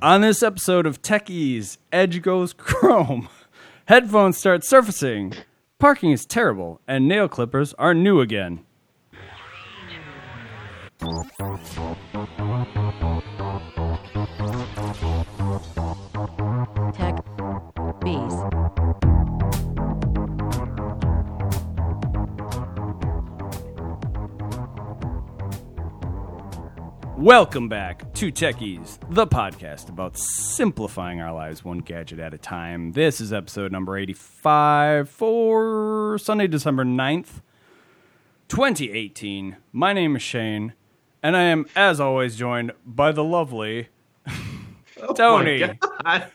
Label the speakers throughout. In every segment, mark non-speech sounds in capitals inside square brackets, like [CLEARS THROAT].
Speaker 1: On this episode of Techies, Edge goes [LAUGHS] chrome, headphones start surfacing, parking is terrible, and nail clippers are new again. Welcome back to Techies, the podcast about simplifying our lives one gadget at a time. This is episode number 85 for Sunday, December 9th, 2018. My name is Shane, and I am, as always, joined by the lovely [LAUGHS] oh Tony.
Speaker 2: God. [LAUGHS]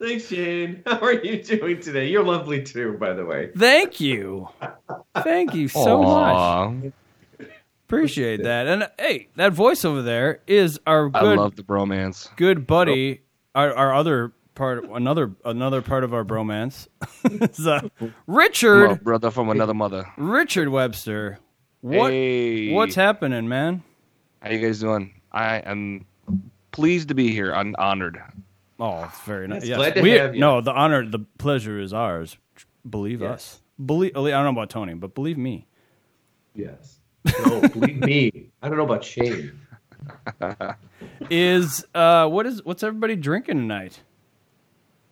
Speaker 2: Thanks, Shane. How are you doing today? You're lovely too, by the way.
Speaker 1: Thank you. Thank you so much.
Speaker 3: Aw,
Speaker 1: Appreciate that. And hey, that voice over there is our
Speaker 3: I
Speaker 1: good
Speaker 3: love the bromance.
Speaker 1: good buddy, our, our other part, another another part of our bromance, is, uh,
Speaker 3: I'm a
Speaker 1: Richard
Speaker 3: brother from another mother.
Speaker 1: Richard Webster. What
Speaker 3: Hey,
Speaker 1: what's happening, man?
Speaker 3: How you guys doing? I am pleased to be here. I'm honored.
Speaker 1: Oh, it's very nice.
Speaker 2: Yes,
Speaker 1: Yes.
Speaker 2: glad to
Speaker 1: we,
Speaker 2: have you.
Speaker 1: No, the honor, the pleasure is ours. Believe
Speaker 2: Yes.
Speaker 1: us. Believe. I don't know about Tony, but believe me.
Speaker 2: Yes. No, believe me. I don't know about Shane.
Speaker 1: Is uh, what is what's everybody drinking tonight?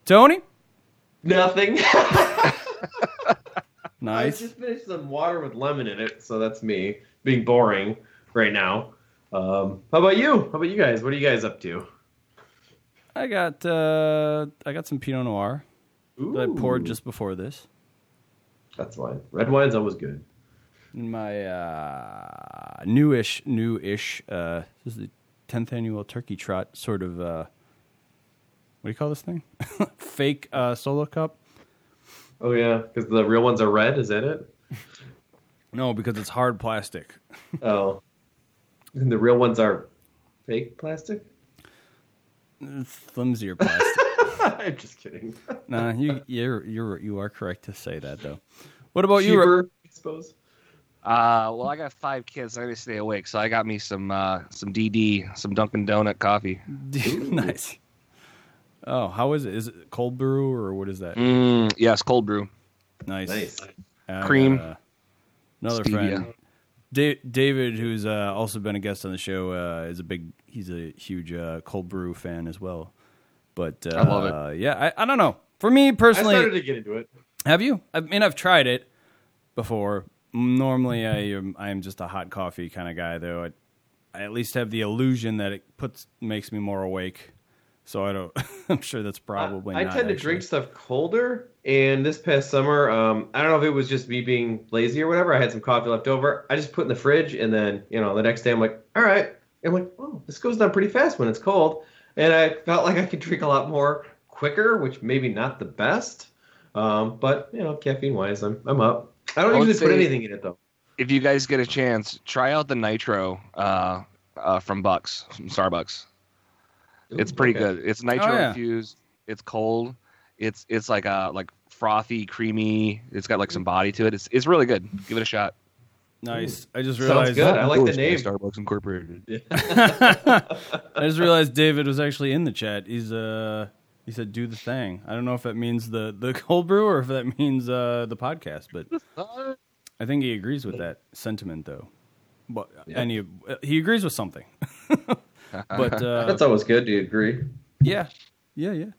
Speaker 1: Tony,
Speaker 2: Nothing. [LAUGHS] I
Speaker 1: nice.
Speaker 2: just finished some water with lemon in it, so that's me being boring right now. Um, how about you? How about you guys? What are you guys up to?
Speaker 1: I got uh, I got some Pinot Noir that I poured just before this.
Speaker 2: That's wine. Red wine's always good.
Speaker 1: In my uh, newish, newish. Uh, this is the tenth annual Turkey Trot sort of. Uh, what do you call this thing? [LAUGHS] Fake uh, solo cup.
Speaker 2: Oh yeah, because the real ones are red. Is that it?
Speaker 1: No, because it's hard plastic. [LAUGHS]
Speaker 2: Oh, and the real ones are fake plastic.
Speaker 1: It's flimsier plastic. [LAUGHS]
Speaker 2: I'm just kidding.
Speaker 1: nah, you you're you're you are correct to say that though. What about you? Ro-
Speaker 2: I suppose.
Speaker 3: Uh, well, I got five kids. I gotta stay awake, so I got me some uh, some DD, some Dunkin' Donut coffee. [LAUGHS]
Speaker 1: nice. Oh, how is it? Is it cold brew or what is that?
Speaker 3: Mm, yes, cold brew.
Speaker 1: Nice.
Speaker 2: Nice.
Speaker 1: I
Speaker 3: Cream.
Speaker 1: uh, another
Speaker 3: Stevia.
Speaker 1: friend, da- David, who's uh, also been a guest on the show, uh, is a big. He's a huge uh, cold brew fan as well. But uh,
Speaker 3: I love it.
Speaker 1: Yeah, I, I don't know. For me
Speaker 2: I
Speaker 1: personally,
Speaker 2: started to get into it.
Speaker 1: have you? I mean, I've tried it before. Normally, I am I am just a hot coffee kind of guy, though. I, I at least have the illusion that it puts makes me more awake. So I don't. [LAUGHS] I'm sure that's probably.
Speaker 2: I, I tend to drink stuff colder, and this past summer, um, I don't know if it was just me being lazy or whatever. I had some coffee left over. I just put in the fridge, and then you know the next day I'm like, all right. I'm like, oh, this goes down pretty fast when it's cold, and I felt like I could drink a lot more quicker, which maybe not the best, um, but you know, caffeine wise, I'm I'm up. I don't
Speaker 3: I would
Speaker 2: usually put anything in it though.
Speaker 3: If you guys get a chance, try out the Nitro uh, uh, from Bucks, from Starbucks. It's pretty
Speaker 2: okay.
Speaker 3: good. It's nitro
Speaker 1: Oh, yeah.
Speaker 3: infused. It's cold. It's it's like a like frothy, creamy. It's got like some body to it. It's it's really good. Give it a shot.
Speaker 1: Nice. I just
Speaker 2: Sounds
Speaker 1: realized.
Speaker 2: good. I like the name.
Speaker 3: Starbucks Incorporated. [LAUGHS]
Speaker 1: I just realized David was actually in the chat. He's uh he said do the thing. I don't know if that means the the [LAUGHS] cold brew or if that means uh the podcast, but [LAUGHS] I think he agrees with that sentiment though. But
Speaker 2: Yeah.
Speaker 1: and he he agrees with something. [LAUGHS] but uh
Speaker 2: That's always good. Do you agree?
Speaker 1: yeah. Yeah, yeah.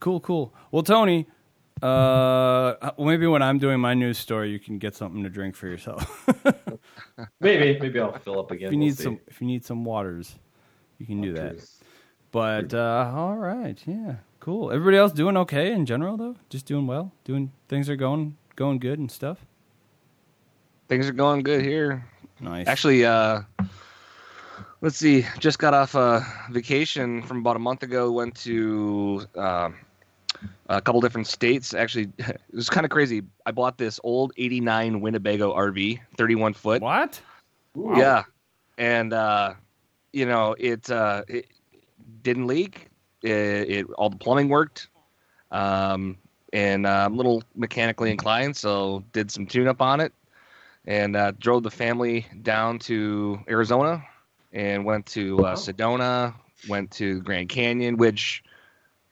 Speaker 1: Cool, cool. Well, Tony, uh maybe when I'm doing my news story you can get something to drink for yourself.
Speaker 2: Maybe maybe I'll fill up again.
Speaker 1: if you
Speaker 2: We'll
Speaker 1: need
Speaker 2: see.
Speaker 1: some if you need some waters, you can do that.
Speaker 2: Cheers.
Speaker 1: But uh, all right, yeah, cool. Everybody else doing okay in general though? Just doing well. Doing things are going going good and stuff.
Speaker 3: Things are going good here.
Speaker 1: Nice.
Speaker 3: Actually, uh, let's see. Just got off a vacation from about a month ago. Went to uh, a couple different states. Actually, [LAUGHS] it was kind of crazy. I bought this old '89 Winnebago RV, 31 foot.
Speaker 1: what?
Speaker 3: Yeah, and uh, you know it, uh, it didn't leak. It, it all the plumbing worked, um, and uh, I'm a little mechanically inclined, so did some tune up on it, and uh, drove the family down to Arizona, and went to uh, Sedona, went to Grand Canyon. Which,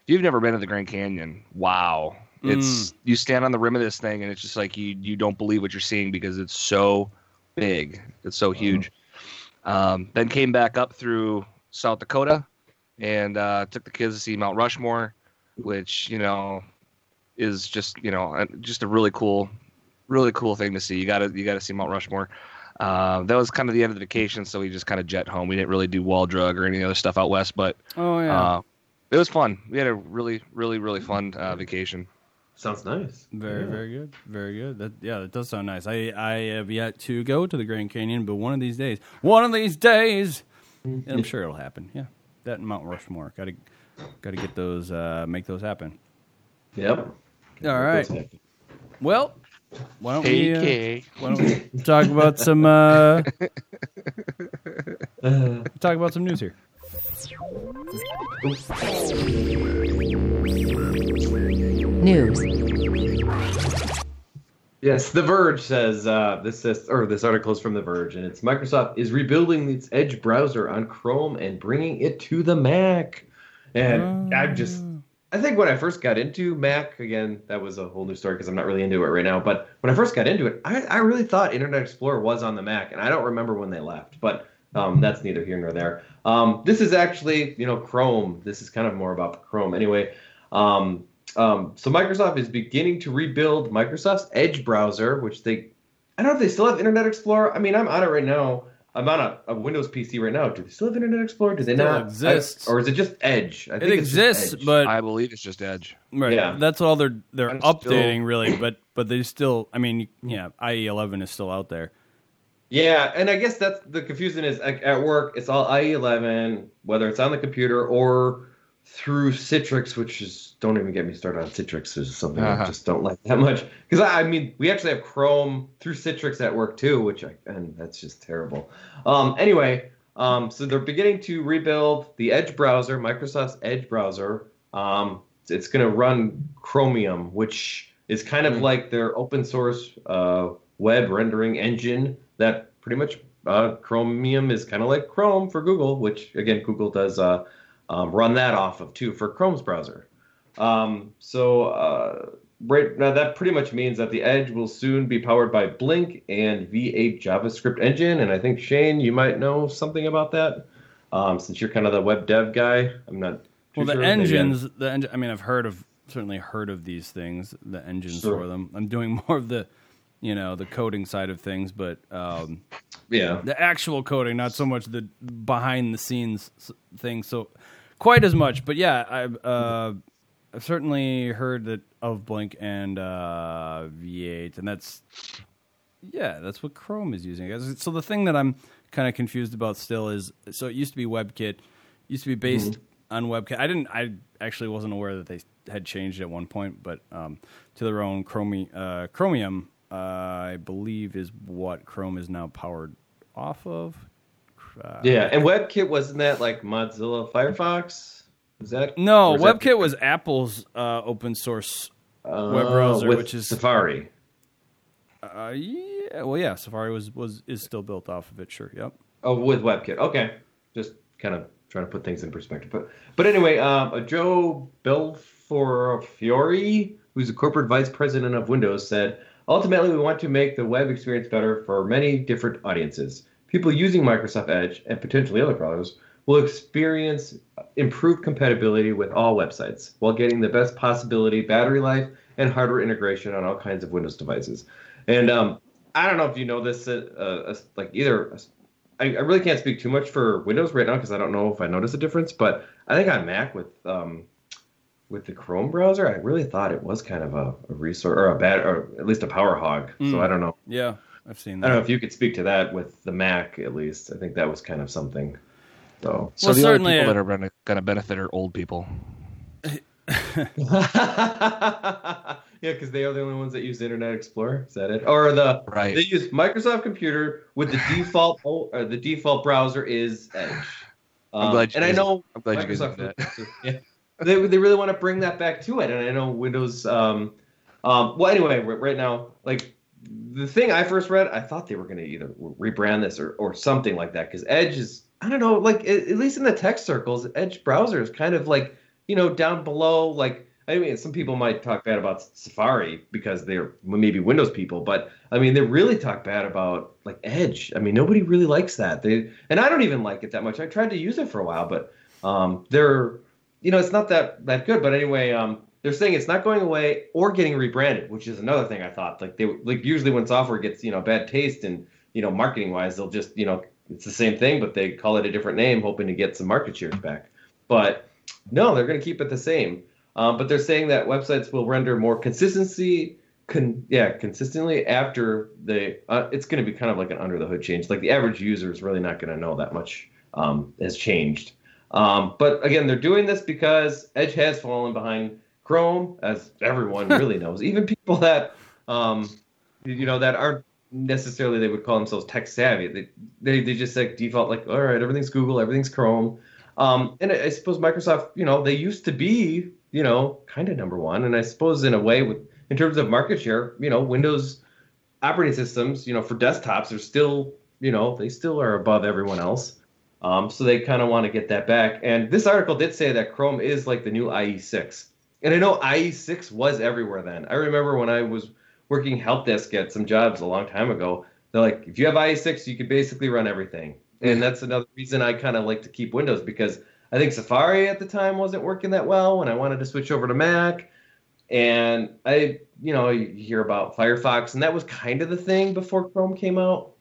Speaker 3: if you've never been to the Grand Canyon, wow, it's you stand on the rim of this thing and it's just like you you don't believe what you're seeing because it's so big, it's so huge. Um, then came back up through South Dakota and uh, took the kids to see Mount Rushmore, which you know is just you know just a really cool, really cool thing to see. You gotta you gotta see Mount Rushmore. Uh, that was kind of the end of the vacation, so we just kind of jet home. We didn't really do wall drug or any other stuff out west, but
Speaker 1: Oh yeah.
Speaker 3: uh, it was fun. We had a really, really, really fun uh, vacation.
Speaker 2: Sounds nice.
Speaker 1: Very,
Speaker 2: Yeah.
Speaker 1: very good. Very good. That yeah, that does sound nice. I I have yet to go to the Grand Canyon, but one of these days, one of these days, and I'm sure it'll happen. Yeah, that and Mount Rushmore. Got to got to get those, uh, make those happen.
Speaker 2: Yep.
Speaker 1: All right. Well, why don't we uh, why don't we talk about some uh,
Speaker 2: Uh, [LAUGHS]
Speaker 1: talk about some news here?
Speaker 4: News.
Speaker 2: Yes, The Verge says uh, this says, or this article is from The Verge, and it's Microsoft is rebuilding its Edge browser on Chrome and bringing it to the Mac. And I'm just, I think when I first got into Mac, again, that was a whole new story because I'm not really into it right now. But when I first got into it, I, I really thought Internet Explorer was on the Mac, and I don't remember when they left, but um, that's neither here nor there. Um, this is actually, you know, Chrome. This is kind of more about Chrome. Anyway, um, um, so Microsoft is beginning to rebuild Microsoft's Edge browser, which they, I don't know if they still have Internet Explorer. I mean, I'm on it right now. I'm on a, a Windows PC right now. Do they still have Internet Explorer? Do they
Speaker 1: Still
Speaker 2: not? exist, or is it just Edge? I
Speaker 1: It
Speaker 2: think it's
Speaker 1: exists,
Speaker 2: Edge.
Speaker 1: but
Speaker 3: I believe it's just Edge.
Speaker 1: right,
Speaker 2: Yeah.
Speaker 1: that's all they're they're
Speaker 3: I'm still-
Speaker 1: updating really. But but they still, I mean, yeah, IE 11 is still out there.
Speaker 2: Yeah, and I guess that's the confusion is at work. It's all IE11, whether it's on the computer or through Citrix, which is don't even get me started on Citrix. Is something I
Speaker 3: Uh-huh.
Speaker 2: just don't like that much because I, I mean we actually have Chrome through Citrix at work too, which I and that's just terrible. Um, anyway, um, so they're beginning to rebuild the Edge browser, Microsoft's Edge browser. Um, it's going to run Chromium, which is kind of
Speaker 3: Hmm.
Speaker 2: like their open source uh, web rendering engine that pretty much uh, Chromium is kind of like Chrome for Google, which again Google does uh, um, run that off of too for Chrome's browser. Um, so uh, right now that pretty much means that the Edge will soon be powered by Blink and V8 JavaScript engine, and I think Shane, you might know something about that um, since you're kind of the web dev guy. I'm not.
Speaker 1: Well, the
Speaker 2: sure. Maybe
Speaker 1: engines, the engine. I mean, I've heard of certainly heard of these things, the engines
Speaker 2: Sure.
Speaker 1: for them. I'm doing [LAUGHS] more of the, you know, the coding side of things, but um,
Speaker 2: yeah.
Speaker 1: the actual coding, not so much the behind the scenes thing. So quite as much, but yeah, I've uh, I've certainly heard that of Blink and uh, V8, and that's yeah, that's what Chrome is using. So the thing that I'm kind of confused about still is so it used to be WebKit, used to be based on WebKit. I didn't. I actually wasn't aware that they had changed at one point, but um, to their own Chromi, uh, Chromium, I believe is what Chrome is now powered off of. Uh,
Speaker 2: Yeah, and WebKit wasn't that like Mozilla Firefox? Is that
Speaker 1: No,
Speaker 2: is that-
Speaker 1: WebKit was Apple's uh, open source.
Speaker 2: Uh,
Speaker 1: web browser, which is-
Speaker 2: Safari.
Speaker 1: Uh, yeah, well, yeah, Safari was was is still built off of it. Sure, yep.
Speaker 2: Oh, with WebKit. Okay, just kind of trying to put things in perspective. But but anyway, um, uh, Joe Belfiore, who's a corporate vice president of Windows, said, "Ultimately, we want to make the web experience better for many different audiences. People using Microsoft Edge and potentially other browsers will experience improved compatibility with all websites while getting the best possibility battery life and hardware integration on all kinds of Windows devices." And um, I don't know if you know this, uh, uh, like either. I, I really can't speak too much for Windows right now because I don't know if I notice a difference. But I think on Mac with um, with the Chrome browser, I really thought it was kind of a, a resource or a bad, or at least a power hog. So
Speaker 1: Mm.
Speaker 2: I don't know.
Speaker 1: Yeah, I've seen that.
Speaker 2: I don't know if you could speak to that with the Mac at least. I think that was kind of something. So
Speaker 3: So
Speaker 1: Well,
Speaker 3: the
Speaker 1: certainly,
Speaker 3: only
Speaker 1: uh,
Speaker 3: people that are going to benefit are old people. [LAUGHS] [LAUGHS]
Speaker 2: yeah, because they are the only ones that use Internet Explorer. Is that it? Or the
Speaker 3: Right.
Speaker 2: They use Microsoft Computer with the default or the default browser is Edge.
Speaker 3: I'm
Speaker 2: Um,
Speaker 3: glad you
Speaker 2: and I know
Speaker 3: I'm glad you guys did that. [LAUGHS]
Speaker 2: yeah, they they really want to bring that back to it, and I know Windows. Um, um, well, anyway, right now, like the thing I first read, I thought they were going to either rebrand this or or something like that because Edge is. I don't know, like at least in the tech circles, Edge browser is kind of like you know down below. Like I mean, some people might talk bad about Safari because they're maybe Windows people, but I mean, they really talk bad about like Edge. I mean, nobody really likes that. They and I don't even like it that much. I tried to use it for a while, but um, they're you know it's not that that good. But anyway, um, they're saying it's not going away or getting rebranded, which is another thing I thought. Like they like usually when software gets you know bad taste and you know marketing wise, they'll just you know it's the same thing, but they call it a different name, hoping to get some market shares back. But no, they're going to keep it the same. Um, but they're saying that websites will render more consistency, con- yeah, consistently after the. Uh, it's going to be kind of like an under the hood change. Like the average user is really not going to know that much um, has changed. Um, but again, they're doing this because Edge has fallen behind Chrome, as everyone [LAUGHS] really knows. Even people that um, you know that aren't necessarily they would call themselves tech savvy. They they, they just like default like all right, everything's Google, everything's Chrome. Um, and I, I suppose Microsoft, you know, they used to be, you know, kind of number one. And I suppose in a way, with in terms of market share, you know, Windows operating systems, you know, for desktops are still, you know, they still are above everyone else. Um, so they kind of want to get that back. And this article did say that Chrome is like the new IE6. And I know IE6 was everywhere then. I remember when I was working help desk at some jobs a long time ago. They're like, if you have IE6, you could basically run everything. And that's another reason I kind of like to keep Windows because I think Safari at the time wasn't working that well when I wanted to switch over to Mac. And I, you know, you hear about Firefox, and that was kind of the thing before Chrome came out.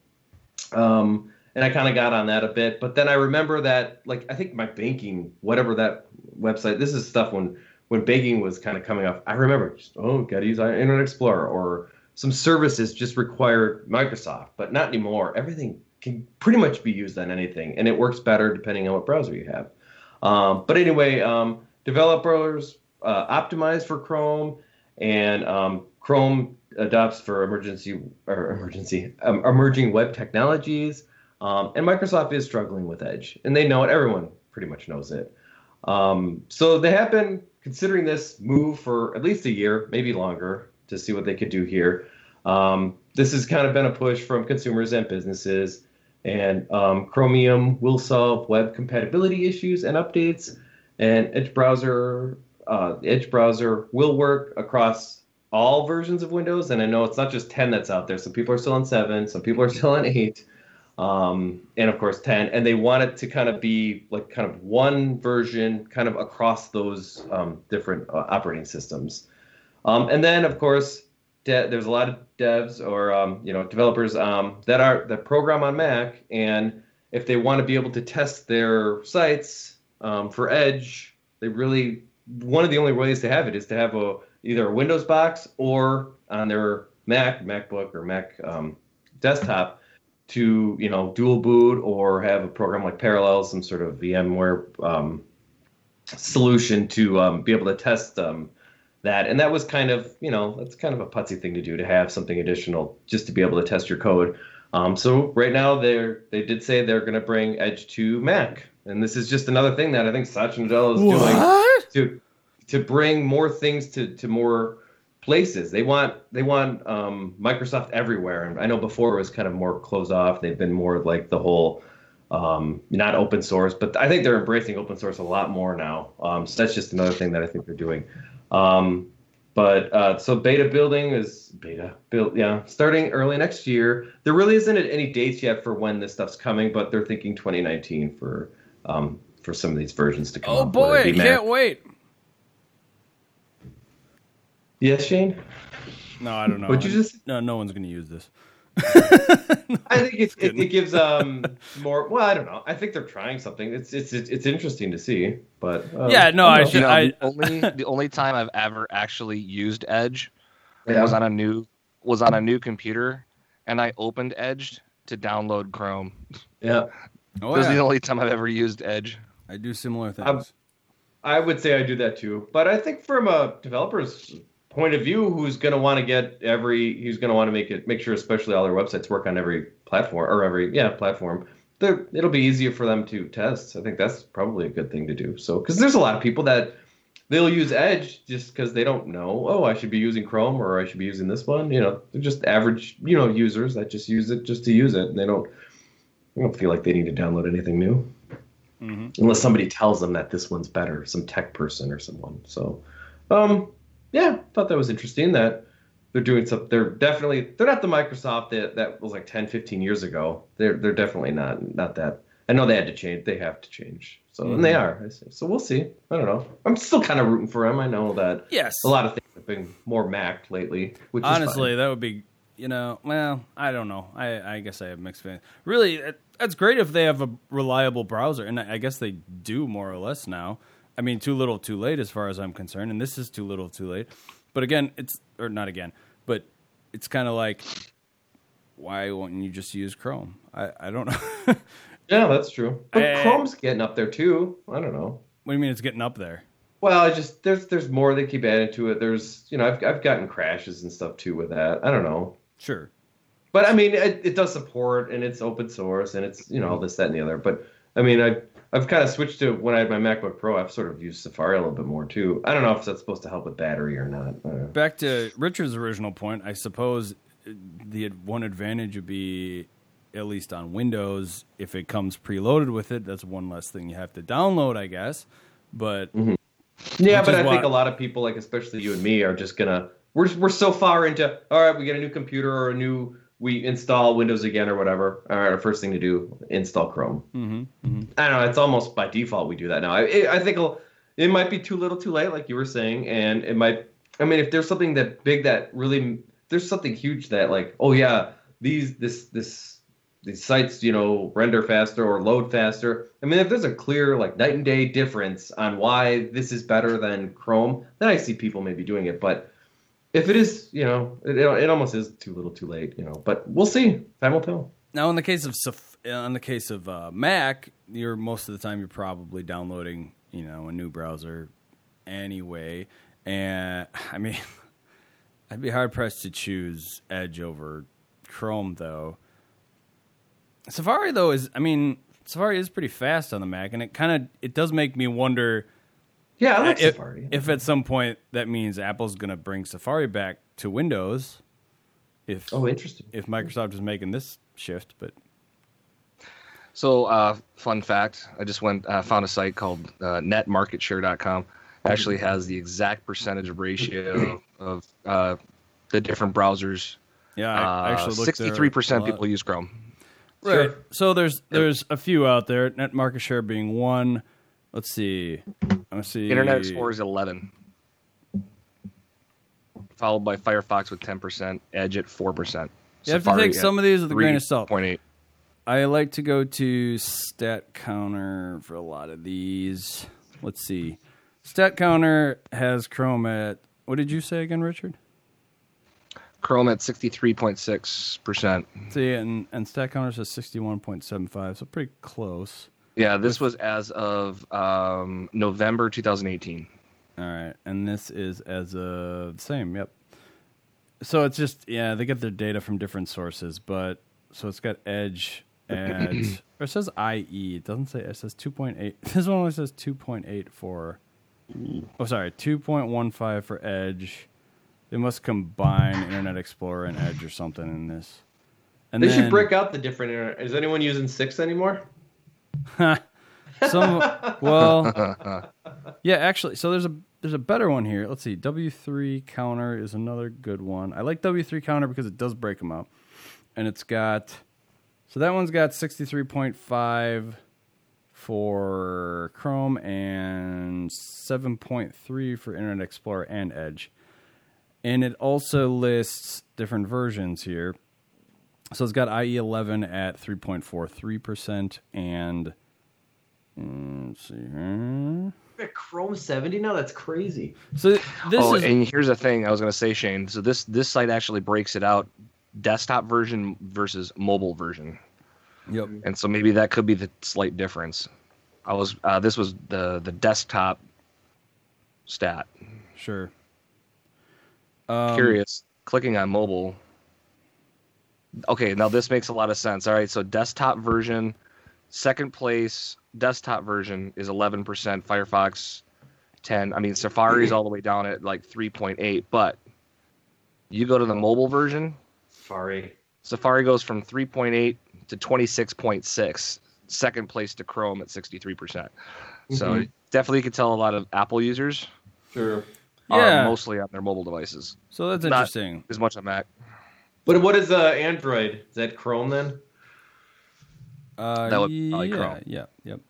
Speaker 2: Um, and I kind of got on that a bit. But then I remember that, like, I think my banking, whatever that website, this is stuff when when banking was kind of coming off. I remember, just, oh, got to use Internet Explorer or some services just required Microsoft, but not anymore. Everything can pretty much be used on anything, and it works better depending on what browser you have. Um, but anyway, um, developers uh, optimize for Chrome, and um, Chrome adopts for emergency or emergency um, emerging web technologies. Um, and Microsoft is struggling with Edge, and they know it. Everyone pretty much knows it. Um, so they have been considering this move for at least a year, maybe longer, to see what they could do here. Um, this has kind of been a push from consumers and businesses, and um, Chromium will solve web compatibility issues and updates, and Edge browser, uh, Edge browser will work across all versions of Windows. And I know it's not just 10 that's out there. Some people are still on 7, some people are still on 8 um, and of course 10 and they want it to kind of be like kind of one version kind of across those um, different uh, operating systems. Um, and then of course de- there's a lot of devs or um, you know developers um, that are that program on mac and if they want to be able to test their sites um, for edge they really one of the only ways to have it is to have a either a windows box or on their mac macbook or mac desktop to you know dual boot or have a program like Parallels, some sort of VMware um, solution to um, be able to test um, that. And that was kind of you know that's kind of a putsy thing to do to have something additional just to be able to test your code. Um, so right now they they did say they're going to bring Edge to Mac, and this is just another thing that I think Satya Nadella is
Speaker 1: What?
Speaker 2: doing to to bring more things to to more places. They want they want um, Microsoft everywhere. And I know before it was kind of more closed off. They've been more like the whole um, not open source, but I think they're embracing open source a lot more now. Um, so that's just another thing that I think they're doing. Um, but uh, so beta building is beta build, yeah, starting early next year. There really isn't any dates yet for when this stuff's coming, but they're thinking 2019 for um, for some of these versions to come.
Speaker 1: Oh boy,
Speaker 2: whether it
Speaker 1: I
Speaker 2: be Mac-
Speaker 1: can't wait.
Speaker 2: Yes, Shane.
Speaker 1: No, I don't know.
Speaker 2: What'd you just?
Speaker 1: No, no one's going to use this. [LAUGHS]
Speaker 2: I think it, it, it gives um more. Well, I don't know. I think they're trying something. It's it's it's, it's interesting to see, but um,
Speaker 1: Yeah, no, I
Speaker 2: don't
Speaker 1: should-
Speaker 3: You know,
Speaker 1: I-
Speaker 3: the only the only time I've ever actually used Edge
Speaker 2: Yeah.
Speaker 3: was on a new was on a new computer, and I opened Edge to download Chrome.
Speaker 2: Yeah,
Speaker 1: Oh,
Speaker 3: it was
Speaker 1: yeah.
Speaker 3: the only time I've ever used Edge.
Speaker 1: I do similar things.
Speaker 2: I'm- I would say I do that too. But I think from a developer's point of view, who's going to want to get every, who's going to want to make it, make sure, especially all their websites work on every platform or every yeah platform. they're- It'll be easier for them to test. I think that's probably a good thing to do. So, because there's a lot of people that they'll use Edge just because they don't know. Oh, I should be using Chrome or I should be using this one. You know, they're just average, you know, users that just use it just to use it, and they don't, they don't feel like they need to download anything new.
Speaker 1: hmm
Speaker 2: unless somebody tells them that this one's better, some tech person or someone. So, um, yeah, thought that was interesting that they're doing something. They're definitely they're not the Microsoft that that was like 10, 15 years ago. They're they're definitely not not that. I know they had to change. They have to change. So and they mm-hmm. are. I see. So we'll see. I don't know. I'm still kind of rooting for them. I know that
Speaker 1: Yes.
Speaker 2: a lot of things have been more Mac lately. Which
Speaker 1: Honestly, that would be, you know, well, I don't know. I, I guess I have mixed feelings. Really, that's great if they have a reliable browser, and I guess they do more or less now. I mean, too little, too late, as far as I'm concerned, and this is too little, too late. But again, it's or not again, but it's kind of like, why won't you just use Chrome? I, I don't know. [LAUGHS]
Speaker 2: yeah, that's true. But
Speaker 1: Eh.
Speaker 2: Chrome's getting up there too. I don't know.
Speaker 1: What do you mean it's getting up there?
Speaker 2: Well, I just there's there's more they keep adding to it. There's you know I've I've gotten crashes and stuff too with that. I don't know,
Speaker 1: Sure.
Speaker 2: but I mean it, it does support and it's open source and it's you know all this that and the other. But I mean I I've kind of switched to when I had my MacBook Pro. I've sort of used Safari a little bit more too. I don't know if that's supposed to help with battery or not. I don't know.
Speaker 1: Back to Richard's original point, I suppose uh, the one advantage would be at least on Windows if it comes preloaded with it. That's one less thing you have to download, I guess. But
Speaker 2: Yeah, but I think a lot of people, like especially you and me, are just gonna we're we're so far into all right, we get a new computer or a new we install Windows again or whatever. All right, our first thing to do install Chrome.
Speaker 1: mhm, mhm.
Speaker 2: I don't know. It's almost by default we do that now. I, I think it might be too little, too late, like you were saying, and it might. I mean, if there's something that big that really, there's something huge that like, oh yeah, these this this these sites, you know, render faster or load faster. I mean, if there's a clear like night and day difference on why this is better than Chrome, then I see people maybe doing it. But if it is, you know, it, it almost is too little, too late, you know. But we'll see. Time will tell.
Speaker 1: now in the case of Saf- uh, the case of uh, Mac, you're most of the time you're probably downloading, you know, a new browser anyway. And I mean, [LAUGHS] I'd be hard pressed to choose Edge over Chrome though. Safari though is I mean Safari is pretty fast on the Mac, and it kind of it does make me wonder
Speaker 2: Yeah, I like
Speaker 1: if,
Speaker 2: Safari.
Speaker 1: if at some point that means Apple's going to bring Safari back to Windows. If
Speaker 2: oh, interesting.
Speaker 1: if Microsoft is making this shift, but
Speaker 3: So, uh, fun fact: I just went uh, found a site called uh, NetMarketShare.com. Actually, has the exact percentage ratio [CLEARS THROAT] of uh, the different browsers.
Speaker 1: yeah, I I
Speaker 3: Uh,
Speaker 1: actually looked there
Speaker 3: Sixty-three
Speaker 1: a
Speaker 3: percent people use Chrome.
Speaker 1: Right.
Speaker 2: Sure.
Speaker 1: So there's there's a few out there. Net market share being one. Let's see. Let's see.
Speaker 3: Internet Explorer is eleven, followed by Firefox with ten percent, Edge at four percent.
Speaker 1: You have to take some of these with a grain of salt.
Speaker 3: Point eight.
Speaker 1: I like to go to Stat Counter for a lot of these. Let's see. Stat Counter has Chrome at what did you say again, Richard?
Speaker 3: Chrome at sixty-three point six percent.
Speaker 1: See, and and Stat Counter says sixty one point seven five, so pretty close.
Speaker 3: Yeah, this was as of um, November 2018.
Speaker 1: All right, and this is as a same. Yep. So it's just yeah, they get their data from different sources, but so it's got Edge at [CLEARS THROAT] or it says IE. It doesn't say it says two point eight. [LAUGHS] This one only says two point eight for. Oh, sorry, two point one five for Edge. They must combine Internet Explorer and Edge or something in this. And
Speaker 2: They
Speaker 1: then,
Speaker 2: should break out the different. internet- Is anyone using six anymore? [LAUGHS]
Speaker 1: Some well, yeah, actually. So there's a there's a better one here. Let's see. W three counter is another good one. I like W three counter because it does break them out, and it's got. So that one's got sixty three point five for Chrome and seven point three for Internet Explorer and Edge, and it also lists different versions here. So it's got IE eleven at three point four three percent and. mm, Let's see here.
Speaker 2: Chrome 70 now? That's crazy.
Speaker 1: So this
Speaker 3: oh,
Speaker 1: is
Speaker 3: and here's the thing I was going to say, Shane. So this this site actually breaks it out, desktop version versus mobile version,
Speaker 1: yep.
Speaker 3: and so maybe that could be the slight difference. I was uh, this was the the desktop stat.
Speaker 1: Sure. Um,
Speaker 3: Curious. Clicking on mobile. Okay, now this makes a lot of sense. All right, so desktop version, second place desktop version is 11%, Firefox 10. I mean, Safari's [CLEARS THROAT] all the way down at like 3.8, but you go to the mobile version,
Speaker 2: Safari.
Speaker 3: Safari goes from 3.8 to 26.6. second place to Chrome at 63%. percent
Speaker 2: Mm-hmm.
Speaker 3: So definitely you can tell a lot of Apple users
Speaker 2: Sure.
Speaker 1: Yeah.
Speaker 3: are mostly on their mobile devices,
Speaker 1: So that's
Speaker 3: Not-
Speaker 1: interesting.
Speaker 3: as much on Mac.
Speaker 2: But what is uh, Android? Is that Chrome then?
Speaker 1: Uh,
Speaker 3: That would probably
Speaker 1: yeah,
Speaker 3: Chrome.
Speaker 1: yeah, yep.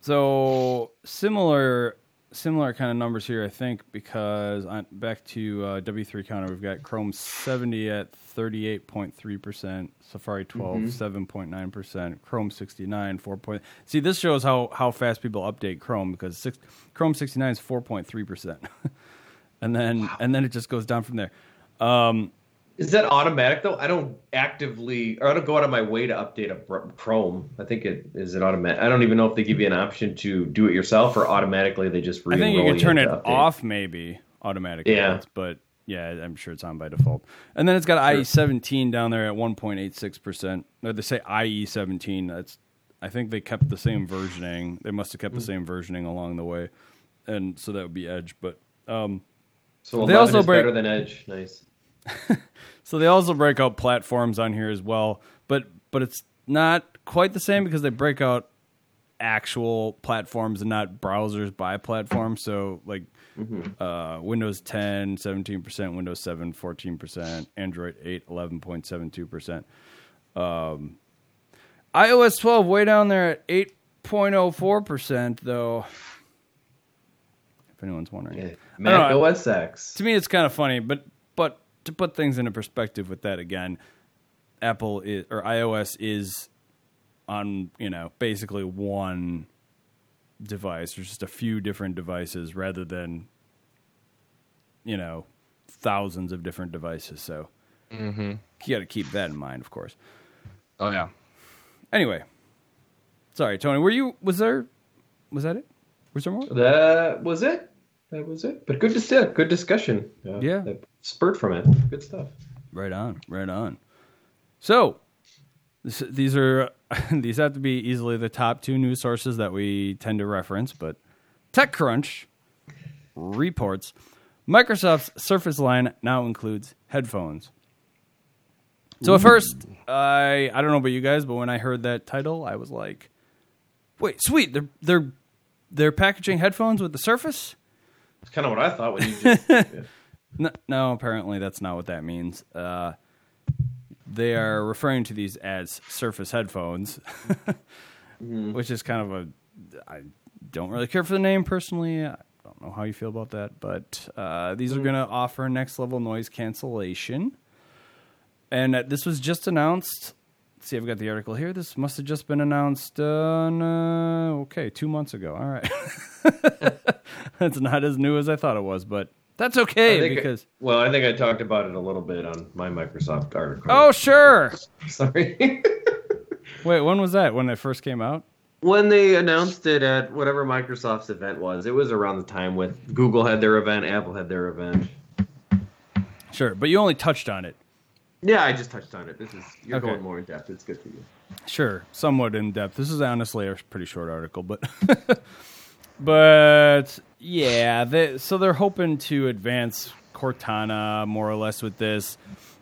Speaker 1: So similar, similar kind of numbers here, I think, because on, back to uh, W3 counter, we've got Chrome 70 at 38.3 percent, Safari 12 7.9 percent, Chrome 69 4. Point, see, this shows how how fast people update Chrome because six, Chrome 69 is 4.3 percent, [LAUGHS] and then and then it just goes down from there. Um,
Speaker 2: Is that automatic though? I don't actively, or I don't go out of my way to update a Chrome. I think it is it automatic. I don't even know if they give you an option to do it yourself or automatically they just.
Speaker 1: I think you can turn it off, maybe automatically.
Speaker 2: Yeah.
Speaker 1: but yeah, I'm sure it's on by default. And then it's got IE17 down there at 1.86 percent. They say IE17. That's I think they kept the same versioning. They must have kept the same versioning along the way, and so that would be Edge. But um,
Speaker 2: So
Speaker 1: They also break-
Speaker 2: better than Edge. Nice. [LAUGHS]
Speaker 1: so they also break out platforms on here as well. But but it's not quite the same because they break out actual platforms and not browsers by platform. So like uh, Windows 10, 17%, Windows 7, 14%, Android 8, 11.72%. Um, iOS 12 way down there at 8.04% though. If anyone's wondering.
Speaker 2: Yeah. Mac
Speaker 1: know.
Speaker 2: OS X.
Speaker 1: To me it's kind of funny, but to put things into perspective with that again, Apple is or iOS is on, you know, basically one device or just a few different devices rather than you know, thousands of different devices. So
Speaker 3: Mm-hmm.
Speaker 1: you got to keep that in mind, of course.
Speaker 3: Oh yeah.
Speaker 1: Anyway, sorry, Tony. Were you? Was there? Was that it? Was there more?
Speaker 2: That was it. That was it. But good to see. Good discussion. Uh,
Speaker 1: Yeah.
Speaker 2: That spurred from it. Good stuff.
Speaker 1: Right on, right on. So, this, these are [LAUGHS] these have to be easily the top two news sources that we tend to reference. But TechCrunch reports Microsoft's Surface line now includes headphones. So at first, I I don't know about you guys, but when I heard that title, I was like, "Wait, sweet! They're they're they're packaging headphones with the Surface."
Speaker 2: It's kind of what I thought when you just. [LAUGHS]
Speaker 1: No, no, apparently that's not what that means. Uh, they are referring to these as Surface headphones, [LAUGHS] which is kind of a. I don't really care for the name personally. I don't know how you feel about that, but uh, these are going to offer next level noise cancellation. And uh, this was just announced. Let's see, I've got the article here. This must have just been announced. Uh, uh, okay, two months ago. All right, [LAUGHS] that's not as new as I thought it was, but that's okay because.
Speaker 2: well, I think I talked about it a little bit on my Microsoft article.
Speaker 1: Oh, sure. [LAUGHS]
Speaker 2: sorry. [LAUGHS]
Speaker 1: Wait, when was that? When it first came out?
Speaker 2: when they announced it at whatever Microsoft's event was, it was around the time with Google had their event, Apple had their event.
Speaker 1: Sure, but you only touched on it.
Speaker 2: Yeah, I just touched on it. This is you're
Speaker 1: Okay.
Speaker 2: going more in depth. It's good for you.
Speaker 1: Sure, somewhat in depth. This is honestly a pretty short article, but [LAUGHS] but yeah, they, so they're hoping to advance Cortana more or less with this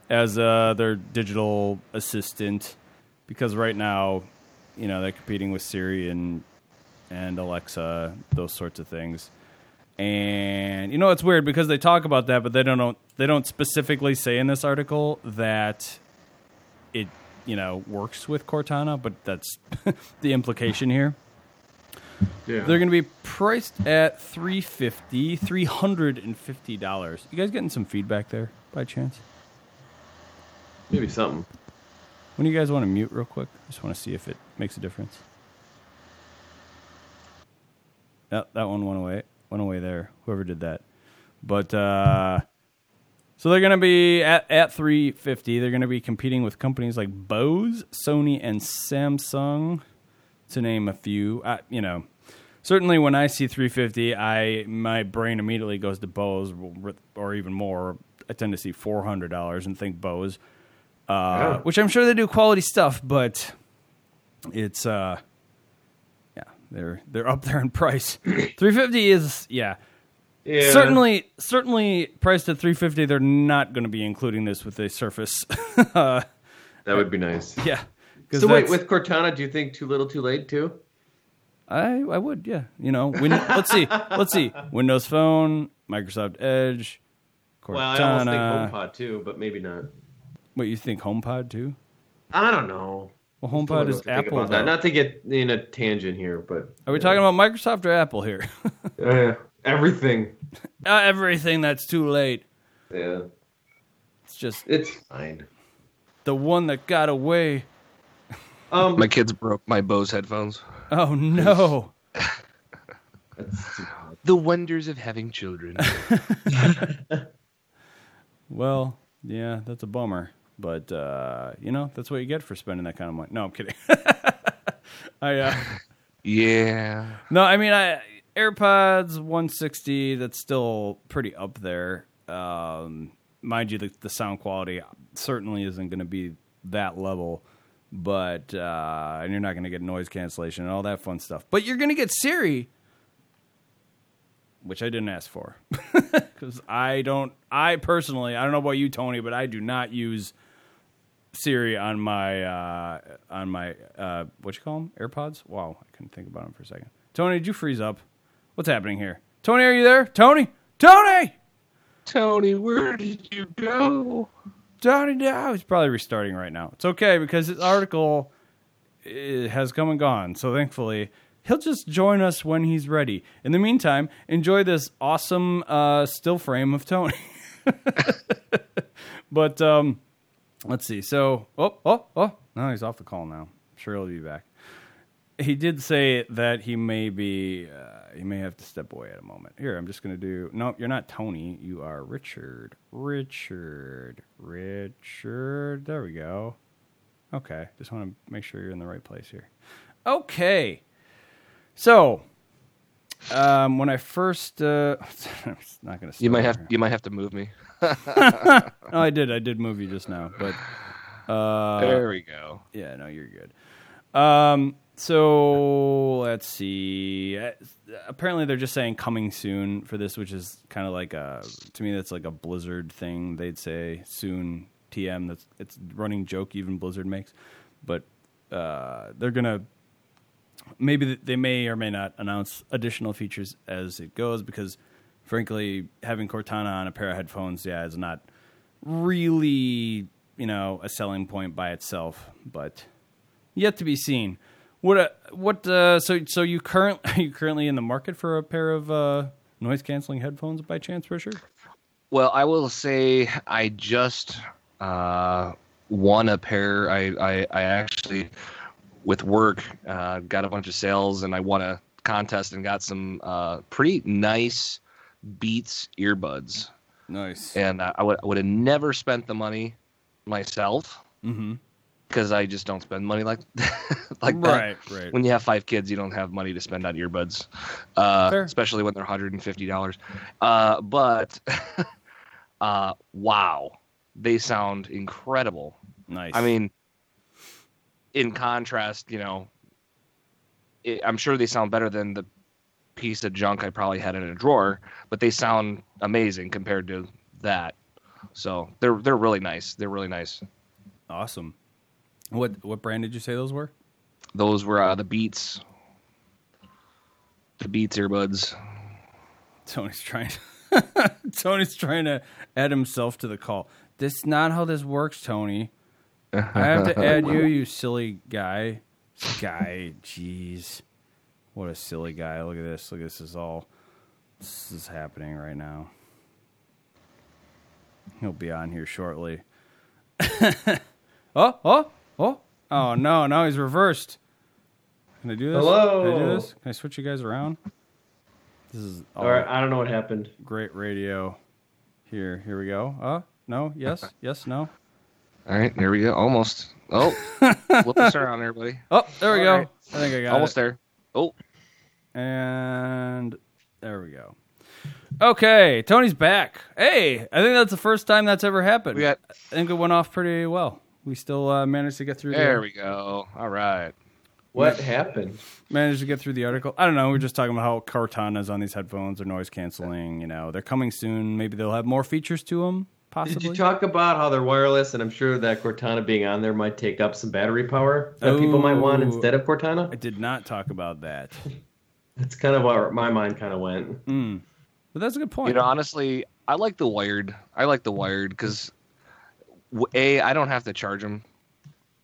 Speaker 1: as uh, their digital assistant because right now, you know, they're competing with Siri and and Alexa, those sorts of things. And you know it's weird because they talk about that, but they don't they don't specifically say in this article that it you know works with Cortana, but that's [LAUGHS] the implication here.
Speaker 2: Yeah.
Speaker 1: They're going to be priced at 350 $350. You guys getting some feedback there by chance?
Speaker 2: Maybe something.
Speaker 1: When do you guys want to mute real quick? I Just want to see if it makes a difference. That that one went away. Went away there. Whoever did that. But uh so they're going to be at at 350. They're going to be competing with companies like Bose, Sony and Samsung to name a few. I, you know, certainly when I see 350, I my brain immediately goes to Bose or, even more. I tend to see $400 and think Bose uh,
Speaker 2: Yeah.
Speaker 1: which I'm sure they do quality stuff, but it's uh, yeah, they're they're up there in price. [CLEARS THROAT] 350 is yeah,
Speaker 2: Yeah.
Speaker 1: certainly certainly priced at 350. They're not going to be including this with a Surface. uh, [LAUGHS]
Speaker 2: That would be nice.
Speaker 1: yeah,
Speaker 2: So wait, with Cortana, do you think too little, too late too?
Speaker 1: I I would, yeah. You know, let's see, [LAUGHS] let's see. Windows Phone, Microsoft Edge, Cortana.
Speaker 2: Well, I almost think HomePod too, but maybe not.
Speaker 1: What you think HomePod too?
Speaker 2: I don't know.
Speaker 1: Well, HomePod is
Speaker 2: what to think
Speaker 1: Apple.
Speaker 2: Not to get in a tangent here, but
Speaker 1: Are we talking about Microsoft or Apple here? [LAUGHS]
Speaker 2: uh, everything? [LAUGHS]
Speaker 1: uh, everything that's too late.
Speaker 2: Yeah,
Speaker 1: It's just
Speaker 2: it's fine.
Speaker 1: the one that got away.
Speaker 2: Um,
Speaker 3: My kids broke my Bose headphones.
Speaker 1: Oh no.
Speaker 3: The wonders of having children. [LAUGHS]
Speaker 1: Well, yeah, that's a bummer. But uh, you know, that's what you get for spending that kind of money. No, I'm kidding. [LAUGHS] I uh,
Speaker 3: yeah.
Speaker 1: no, I mean, I AirPods 160. That's still pretty up there. Um, mind you, the, the sound quality certainly isn't going to be that level. But uh, and you're not going to get noise cancellation and all that fun stuff. But you're going to get Siri, which I didn't ask for [LAUGHS] because I don't. I personally, I don't know about you, Tony, but I do not use Siri on my uh, on my uh, what you call them AirPods. Wow, I couldn't think about them for a second. Tony, did you freeze up? What's happening here? Tony, are you there? Tony, Tony,
Speaker 3: Tony, where did you go?
Speaker 1: Tony. Now he's probably restarting right now. It's okay because his article has come and gone. So thankfully. He'll just join us when he's ready. In the meantime, enjoy this awesome uh, still frame of Tony. [LAUGHS] but um, let's see. So, oh, oh, oh, no, he's off the call now. I'm Sure, he'll be back. He did say that he may be, uh, he may have to step away at a moment. Here, I'm just going to do. No, you're not Tony. You are Richard. Richard. Richard. There we go. Okay, just want to make sure you're in the right place here. Okay, so um, when I first, uh, [LAUGHS] I'm not going to.
Speaker 3: You might have you might have to move me. [LAUGHS]
Speaker 1: Oh, I did. I did move you just now, but uh,
Speaker 3: there we go.
Speaker 1: yeah, no, you're good. Um, so let's see. Uh, Apparently, they're just saying coming soon for this, which is kind of like a to me that's like a Blizzard thing. They'd say soon TM. That's it's running joke even Blizzard makes, but uh, they're gonna maybe they may or may not announce additional features as it goes because frankly having cortana on a pair of headphones yeah is not really you know a selling point by itself but yet to be seen what uh, what uh, so so you current [LAUGHS] are you currently in the market for a pair of uh, noise canceling headphones by chance richard
Speaker 3: Well, I will say I just uh, won a pair. I, I, I actually, with work, uh, got a bunch of sales and I won a contest and got some uh, pretty nice Beats earbuds.
Speaker 1: nice
Speaker 3: And uh, I would I would have never spent the money myself
Speaker 1: mm-hmm.
Speaker 3: Because I just don't spend money like [LAUGHS] like that.
Speaker 1: right right
Speaker 3: When you have five kids, you don't have money to spend on earbuds, uh, especially when they're hundred and fifty dollars. Uh, but [LAUGHS] uh, wow, they sound incredible.
Speaker 1: nice
Speaker 3: I mean, in contrast, you know, it, I'm sure they sound better than the piece of junk I probably had in a drawer, but they sound amazing compared to that. So they're they're really nice. They're really nice.
Speaker 1: awesome what what brand did you say those were
Speaker 3: Those were uh, the Beats, the Beats earbuds.
Speaker 1: Tony's trying. To [LAUGHS] Tony's trying to add himself to the call. That's not how this works, Tony. I have to add you, you silly guy. Guy, jeez, what a silly guy! Look at this. Look, at this is all. This is happening right now. He'll be on here shortly. [LAUGHS] oh, oh, oh! No! Now he's reversed. Can I do this?
Speaker 2: Hello?
Speaker 1: Can I do this? Can I switch you guys around? This is all
Speaker 2: All right, I don't know what happened.
Speaker 1: great radio. Here, here we go. Uh, no, yes, [LAUGHS] yes, no.
Speaker 3: All right, here we go. Almost. Oh, [LAUGHS] flip us around, everybody.
Speaker 1: Oh, there we
Speaker 3: All
Speaker 1: go.
Speaker 3: right.
Speaker 1: I think I got it.
Speaker 3: Almost
Speaker 1: it.
Speaker 3: there. Oh,
Speaker 1: And there we go. Okay, Tony's back. Hey, I think that's the first time that's ever happened.
Speaker 3: we got.
Speaker 1: I think it went off pretty well. We still uh, managed to get through.
Speaker 3: There
Speaker 1: the,
Speaker 3: we go. All right.
Speaker 2: What happened?
Speaker 1: managed to get through the article. I don't know. We are just talking about how Cortana's on these headphones are noise canceling. You know, they're coming soon. Maybe they'll have more features to them. possibly.
Speaker 2: Did you talk about how they're wireless, and I'm sure that Cortana being on there might take up some battery power that people might want instead of Cortana?
Speaker 1: I did not talk about that. [LAUGHS]
Speaker 2: That's kind of where my mind kind of went.
Speaker 1: Mm. But that's a good point.
Speaker 3: You know, honestly, I like the wired. I like the wired because a I don't have to charge them,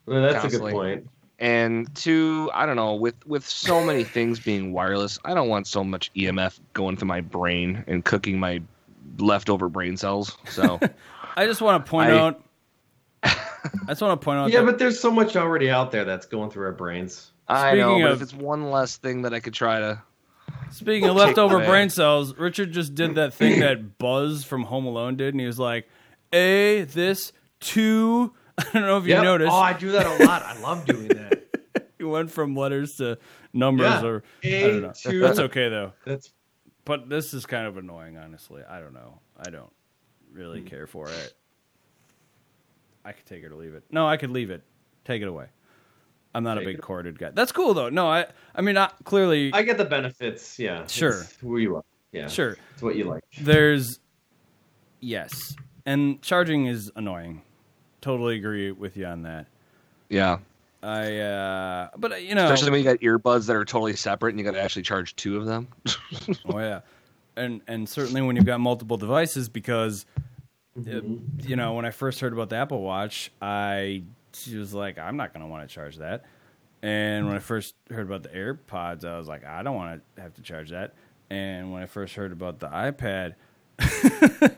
Speaker 2: Well, that's a good point.
Speaker 3: and two, I don't know. With with so many things being wireless, I don't want so much EMF going through my brain and cooking my leftover brain cells. So [LAUGHS]
Speaker 1: I just want to point
Speaker 3: I-
Speaker 1: out. I just want to point out.
Speaker 2: Yeah,
Speaker 1: that,
Speaker 2: but there's so much already out there that's going through our brains.
Speaker 3: I know,
Speaker 1: Speaking
Speaker 3: but if it's one less thing that I could try to,
Speaker 1: Speaking of leftover
Speaker 3: away.
Speaker 1: brain cells, Richard just did that thing that Buzz from Home Alone did, and he was like, "A this two." [LAUGHS] I don't know if you
Speaker 2: Yep.
Speaker 1: noticed.
Speaker 2: Oh, I do that a lot. I love doing that. [LAUGHS]
Speaker 1: you went from letters to numbers,
Speaker 2: Yeah.
Speaker 1: or I
Speaker 2: A,
Speaker 1: don't know.
Speaker 2: two.
Speaker 1: That's okay though.
Speaker 2: That's
Speaker 1: But this is kind of annoying, honestly. I don't know. I don't really
Speaker 2: Hmm.
Speaker 1: care for it. I could take it or leave it. No, I could leave it. Take it away. I'm not
Speaker 2: Take
Speaker 1: a big corded guy. That's cool though. No, I. I mean, I, clearly,
Speaker 2: I get the benefits. Yeah,
Speaker 1: Sure.
Speaker 2: It's who you are. Yeah,
Speaker 1: sure.
Speaker 2: It's what you like.
Speaker 1: There's yes, and charging is annoying. Totally agree with you on that.
Speaker 3: yeah.
Speaker 1: I uh but uh, you know,
Speaker 3: Especially when you got earbuds that are totally separate and you got to actually charge two of them. [LAUGHS]
Speaker 1: oh yeah, and and certainly when you've got multiple devices because uh, you know when I first heard about the Apple Watch, I was like, I'm not going to want to charge that. And when I first heard about the AirPods, I was like, I don't want to have to charge that. And when I first heard about the iPad, [LAUGHS]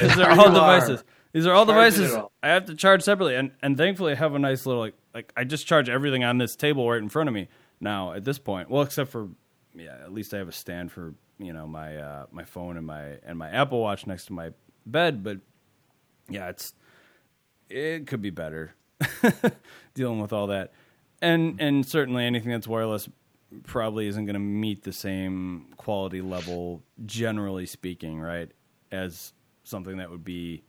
Speaker 1: these are all
Speaker 2: devices. are.
Speaker 1: These are all
Speaker 2: Charging
Speaker 1: devices
Speaker 2: all.
Speaker 1: I have to charge separately, and and thankfully I have a nice little like like I just charge everything on this table right in front of me now at this point. Well, except for yeah, at least I have a stand for you know my uh, my phone and my and my Apple Watch next to my bed. But yeah, it's it could be better [LAUGHS] dealing with all that, and and certainly anything that's wireless probably isn't going to meet the same quality level, generally speaking, right, as something that would be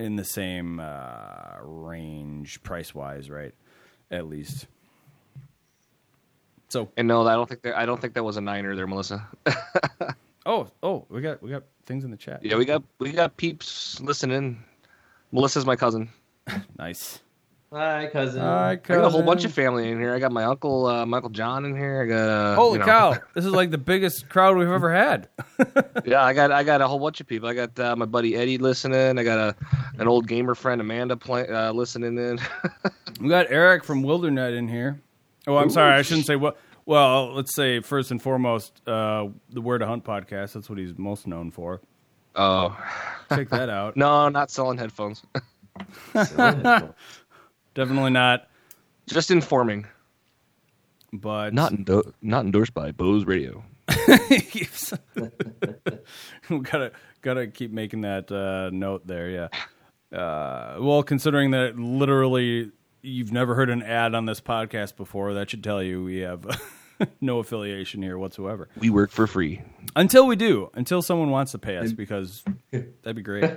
Speaker 1: in the same uh, range price wise, right? At least. So
Speaker 3: and no, I don't think that I don't think that was a niner there, Melissa. [LAUGHS]
Speaker 1: oh oh we got we got things in the chat.
Speaker 3: yeah, we got we got peeps listening. Melissa's my cousin. [LAUGHS]
Speaker 1: Nice.
Speaker 2: Hi, cousin.
Speaker 1: Hi,
Speaker 3: I got a whole bunch of family in here. I got my uncle, uh, my uncle John, in here. I got uh,
Speaker 1: Holy
Speaker 3: you know-
Speaker 1: cow! [LAUGHS] This is like the biggest crowd we've ever had. [LAUGHS]
Speaker 3: Yeah, I got I got a whole bunch of people. I got uh, my buddy Eddie listening. I got a an old gamer friend Amanda play, uh, listening in. [LAUGHS]
Speaker 1: We got Eric from Wildernet in here. Oh, I'm sorry, I shouldn't say what. Well, let's say first and foremost, uh, the Where to Hunt podcast. That's what he's most known for.
Speaker 3: oh
Speaker 1: Check that out.
Speaker 3: no, not selling headphones.
Speaker 1: Definitely not.
Speaker 3: Just informing.
Speaker 1: But
Speaker 3: Not endo- not endorsed by Bose Radio. [LAUGHS]
Speaker 1: gotta gotta keep making that uh, note there. Yeah. Uh, well, considering that literally you've never heard an ad on this podcast before, that should tell you we have [LAUGHS] no affiliation here whatsoever.
Speaker 3: We work for free.
Speaker 1: Until we do, until someone wants to pay us, because [LAUGHS] that'd be great.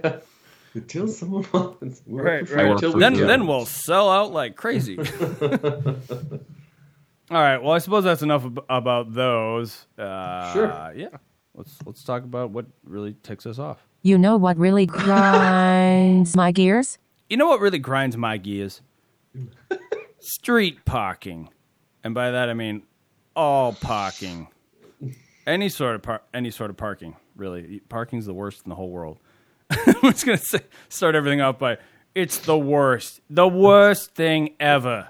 Speaker 2: Until someone [LAUGHS] wants.
Speaker 1: Right,
Speaker 3: right.
Speaker 2: Until we
Speaker 1: then
Speaker 2: do.
Speaker 1: then we'll sell out like crazy. [LAUGHS] All right. Well, I suppose that's enough ab- about those. Uh,
Speaker 2: Sure.
Speaker 1: Yeah. Let's let's talk about what really ticks us off.
Speaker 4: You know what really [LAUGHS] grinds my gears?
Speaker 1: You know what really grinds my gears? Street parking, and by that I mean all parking. Any sort of par- any sort of parking, really. Parking's the worst in the whole world. [LAUGHS] I'm just gonna say, start everything off by it's the worst, the worst thing ever.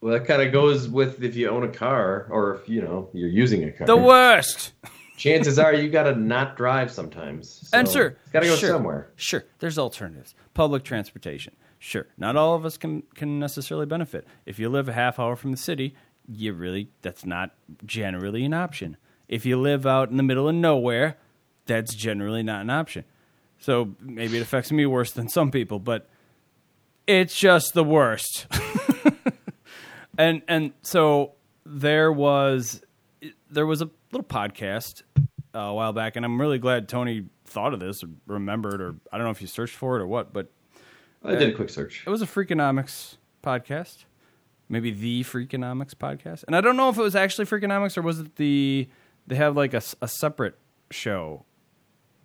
Speaker 2: Well, that kind of goes with if you own a car or if you know you're using a car.
Speaker 1: The worst. [LAUGHS]
Speaker 2: Chances are you got to not drive sometimes. So
Speaker 1: and sure,
Speaker 2: got to go
Speaker 1: sure,
Speaker 2: somewhere.
Speaker 1: Sure, there's alternatives. Public transportation. Sure, not all of us can can necessarily benefit. If you live a half hour from the city, you really that's not generally an option. If you live out in the middle of nowhere, that's generally not an option. So maybe it affects me worse than some people, but it's just the worst. [LAUGHS] and and so there was there was a little podcast uh, a while back, and I'm really glad Tony thought of this, or remembered, or I don't know if you searched for it or what, but
Speaker 2: I did a quick search.
Speaker 1: it was a Freakonomics podcast, maybe the Freakonomics podcast, and I don't know if it was actually Freakonomics or was it the they have like a, a separate show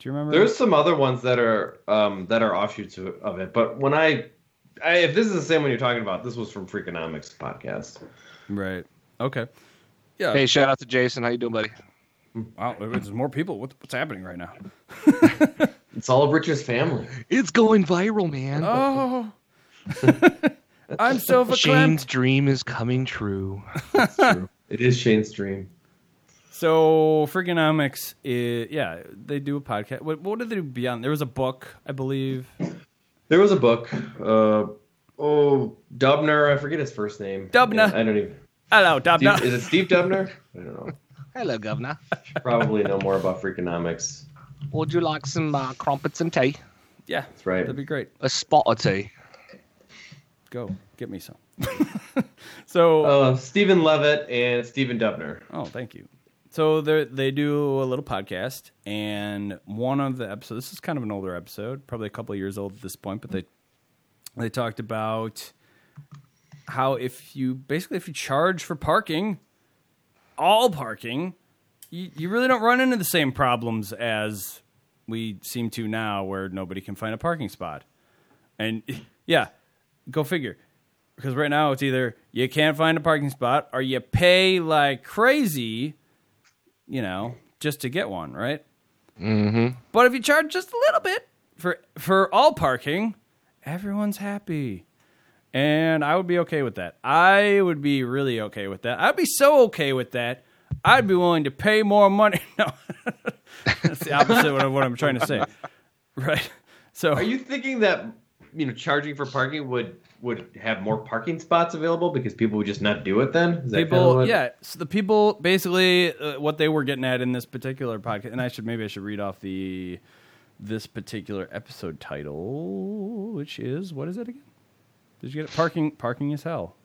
Speaker 1: Do you remember?
Speaker 2: There's some other ones that are um, that are offshoots of, of it, but when I, I, if this is the same one you're talking about, this was from Freakonomics podcast.
Speaker 1: right. Okay. Yeah.
Speaker 3: Hey, shout out to Jason. How you doing, buddy?
Speaker 1: Wow. There's more people. What, what's happening right now? [LAUGHS]
Speaker 2: It's all of Richard's family.
Speaker 3: It's going viral, man.
Speaker 1: Oh. [LAUGHS] I'm so verklempt.
Speaker 3: Shane's dream is coming true.
Speaker 2: It's true. it is Shane's dream.
Speaker 1: So Freakonomics, is, yeah, they do a podcast. What, what did they do beyond? There was a book, I believe.
Speaker 2: There was a book. Uh, oh, Dubner. I forget his first name.
Speaker 1: Dubner.
Speaker 2: Yeah, I don't even.
Speaker 1: Hello, Dubner.
Speaker 2: Steve, is it Steve Dubner? I don't know.
Speaker 3: Hello, governor.
Speaker 2: Probably know more about Freakonomics.
Speaker 3: Would you like some uh, crumpets and tea?
Speaker 1: Yeah,
Speaker 2: That's right.
Speaker 1: that'd be great.
Speaker 3: A spot of tea.
Speaker 1: Go get me some. [LAUGHS] so,
Speaker 2: Uh, Steven Levitt and Stephen Dubner.
Speaker 1: oh, thank you. So they do a little podcast, and one of the episodes. This is kind of an older episode, probably a couple years old at this point, but they they talked about how if you basically if you charge for parking, all parking, you, you really don't run into the same problems as we seem to now, where nobody can find a parking spot. And yeah, go figure. Because right now it's either you can't find a parking spot or you pay like crazy, you know, just to get one, right?
Speaker 3: Mm-hmm.
Speaker 1: But if you charge just a little bit for for all parking, everyone's happy. And I would be okay with that. I would be really okay with that. I'd be so okay with that. I'd be willing to pay more money. [LAUGHS] No, that's the opposite of what, what I'm trying to say. Right. So
Speaker 2: Are you thinking that you know charging for parking would would have more parking spots available because people would just not do it then? Is that kinda
Speaker 1: people
Speaker 2: what-
Speaker 1: yeah so the people basically uh, what they were getting at in this particular podcast and i should maybe i should read off the this particular episode title which is what is it again did you get it parking parking is hell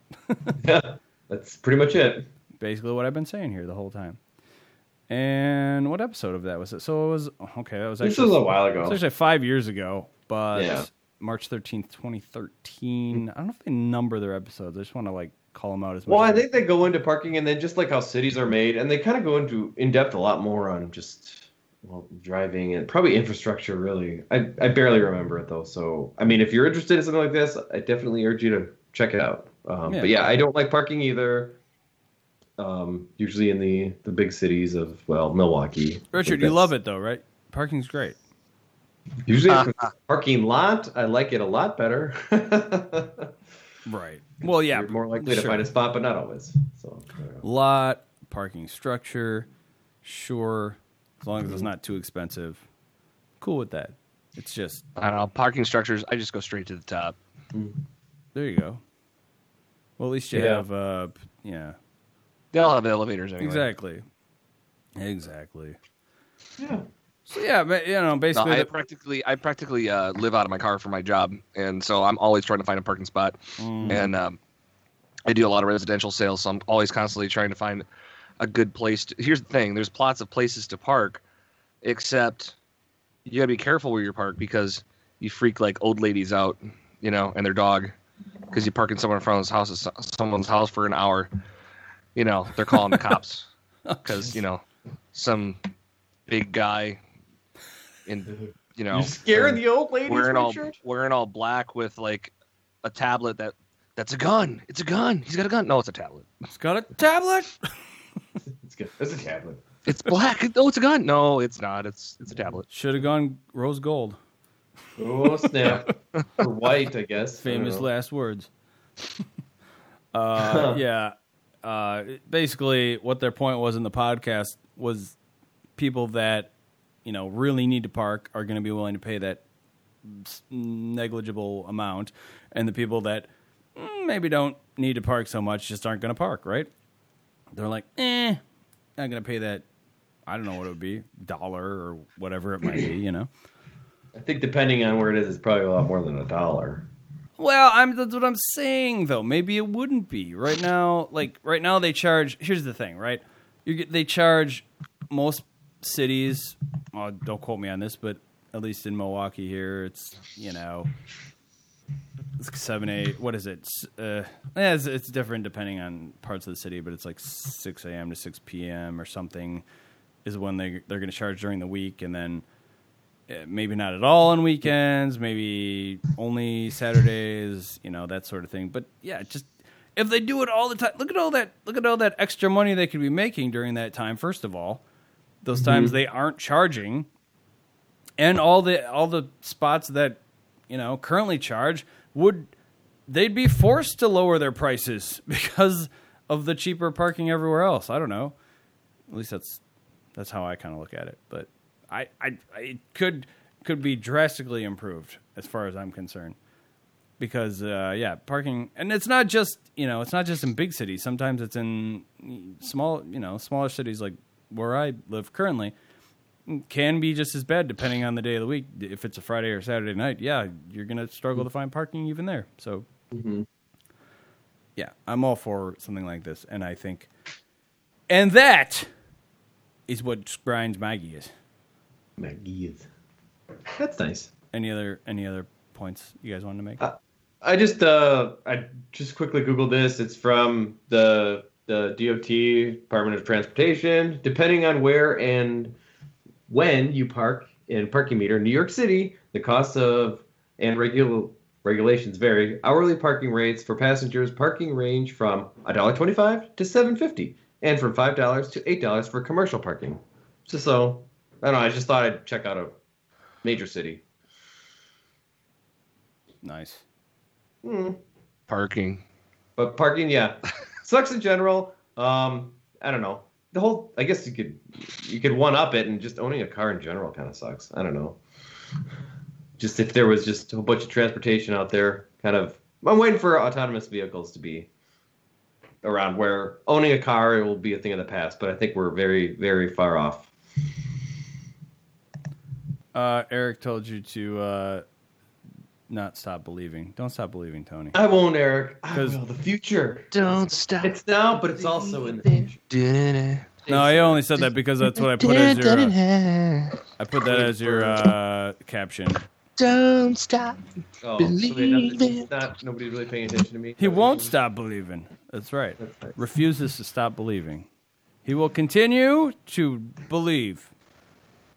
Speaker 2: Yeah, [LAUGHS] that's pretty much it.
Speaker 1: basically what i've been saying here the whole time and what episode of that was it so it was okay that was
Speaker 2: This
Speaker 1: actually
Speaker 2: was a while
Speaker 1: it was
Speaker 2: ago.
Speaker 1: actually five years ago but
Speaker 2: Yeah.
Speaker 1: March 13th 2013 i don't know if they number their episodes i just want to like call them out as much
Speaker 2: Well, I think they go into parking and then just like how cities are made, and they kind of go into in depth a lot more on just well driving and probably infrastructure. Really, I I barely remember it though. So I mean, if you're interested in something like this, I definitely urge you to check it out. Um,
Speaker 1: Yeah.
Speaker 2: But yeah, I don't like parking either. Um, usually in the the big cities of well Milwaukee.
Speaker 1: Richard, you love it though, right? Parking's great.
Speaker 2: Usually, if uh-huh. it's a parking lot, I like it a lot better. [LAUGHS]
Speaker 1: Right. Well, yeah.
Speaker 2: You're more likely to find a spot, but not always. So. I don't know.
Speaker 1: lot, parking structure, sure, as long as it's mm-hmm. not too expensive. Cool with that. It's just
Speaker 3: I don't know. Parking structures, I just go straight to the top. Mm-hmm.
Speaker 1: there you go. Well, at least you
Speaker 2: Yeah.
Speaker 1: have uh yeah.
Speaker 3: They'll have elevators anyway.
Speaker 1: Exactly. Exactly.
Speaker 2: Yeah.
Speaker 1: So yeah, but you know,
Speaker 3: No,
Speaker 1: basically
Speaker 3: I
Speaker 1: the-
Speaker 3: practically, I practically uh, live out of my car for my job, and so I'm always trying to find a parking spot.
Speaker 1: Mm.
Speaker 3: And um, I do a lot of residential sales, so I'm always constantly trying to find a good place. To, here's the thing: there's lots of places to park, except you gotta be careful where you park because you freak like old ladies out, you know, and their dog, because you park in someone in front of house, someone's house for an hour. You know, they're calling the cops [LAUGHS] because you know some big guy in you know
Speaker 2: You're scaring the old ladies,
Speaker 3: wearing all
Speaker 2: Richard?
Speaker 3: wearing all black with like a tablet that that's a gun. It's a gun. He's got a gun. No, it's a tablet.
Speaker 1: it's got a tablet. [LAUGHS]
Speaker 2: It's good. It's a tablet.
Speaker 3: It's black. Oh, it's a gun. No, it's not. It's it's a tablet.
Speaker 1: Should have gone rose gold.
Speaker 2: Oh snap! [LAUGHS] or white, I guess.
Speaker 1: Famous
Speaker 2: know.
Speaker 1: last words. [LAUGHS] uh, yeah. Uh, basically, what their point was in the podcast was people that you know really need to park are going to be willing to pay that negligible amount, and the people that mm, maybe don't need to park so much just aren't going to park. Right? They're like, eh, not going to pay that. I don't know what it would be, dollar or whatever it might be. You know.
Speaker 2: I think depending on where it is, it's probably a lot more than a dollar.
Speaker 1: Well, I'm that's what I'm saying though. Maybe it wouldn't be right now. Like right now, they charge. Here's the thing, right? You get they charge most cities. Oh, don't quote me on this, but at least in Milwaukee here, it's you know, it's seven eight. What is it? Uh, yeah, it's, it's different depending on parts of the city, but it's like six a.m. to six p.m. or something is when they they're going to charge during the week, and then Uh, Maybe not at all on weekends. Maybe only Saturdays. You know that sort of thing. But yeah, just if they do it all the time, look at all that. Look at all that extra money they could be making during that time. First of all, those times they aren't charging, and all the all the spots that you know currently charge would they'd be forced to lower their prices [LAUGHS] because of the cheaper parking everywhere else. I don't know. At least that's that's how I kind of look at it. But I, I, I it could could be drastically improved as far as I'm concerned. Because uh, yeah, parking, and it's not just you know, it's not just in big cities. Sometimes it's in small, you know, smaller cities like where I live currently. Can be just as bad depending on the day of the week. If it's a Friday or Saturday night, yeah, you're gonna struggle to find parking even there. So yeah, I'm all for something like this, and I think, and that is what grinds my gears.
Speaker 2: Maggie. That's nice.
Speaker 1: Any other any other points you guys wanted to make?
Speaker 2: Uh, I just uh I just quickly googled this. It's from the the DOT Department of Transportation. Depending on where and when you park in parking meter, New York City, the cost of and regular regulations vary. Hourly parking rates for passengers parking range from $1.25 to $7.50 and from $5 to $8 for commercial parking. So, so I don't know, I just thought I'd check out a major city.
Speaker 1: nice. Hmm.
Speaker 3: Parking.
Speaker 2: But parking, yeah, [LAUGHS] sucks in general. Um, I don't know. The whole, I guess you could, you could one up it, and just owning a car in general kind of sucks. I don't know. Just if there was just a bunch of transportation out there, kind of. I'm waiting for autonomous vehicles to be around where owning a car it will be a thing of the past. But I think we're very, very far off.
Speaker 1: Uh, Eric told you to uh, not stop believing. Don't stop believing, Tony.
Speaker 2: I won't, Eric. I
Speaker 1: 'Cause-
Speaker 2: will. The future.
Speaker 3: Don't stop.
Speaker 2: It's now, but it's also in the future.
Speaker 1: No, I only said that because that's what I put as your. Uh, I put that as your uh, caption.
Speaker 3: Don't stop.
Speaker 2: Oh, so don't- not nobody's really paying attention to me.
Speaker 1: He won't stop believing. That's right.
Speaker 2: That's nice.
Speaker 1: Refuses to stop believing. He will continue to believe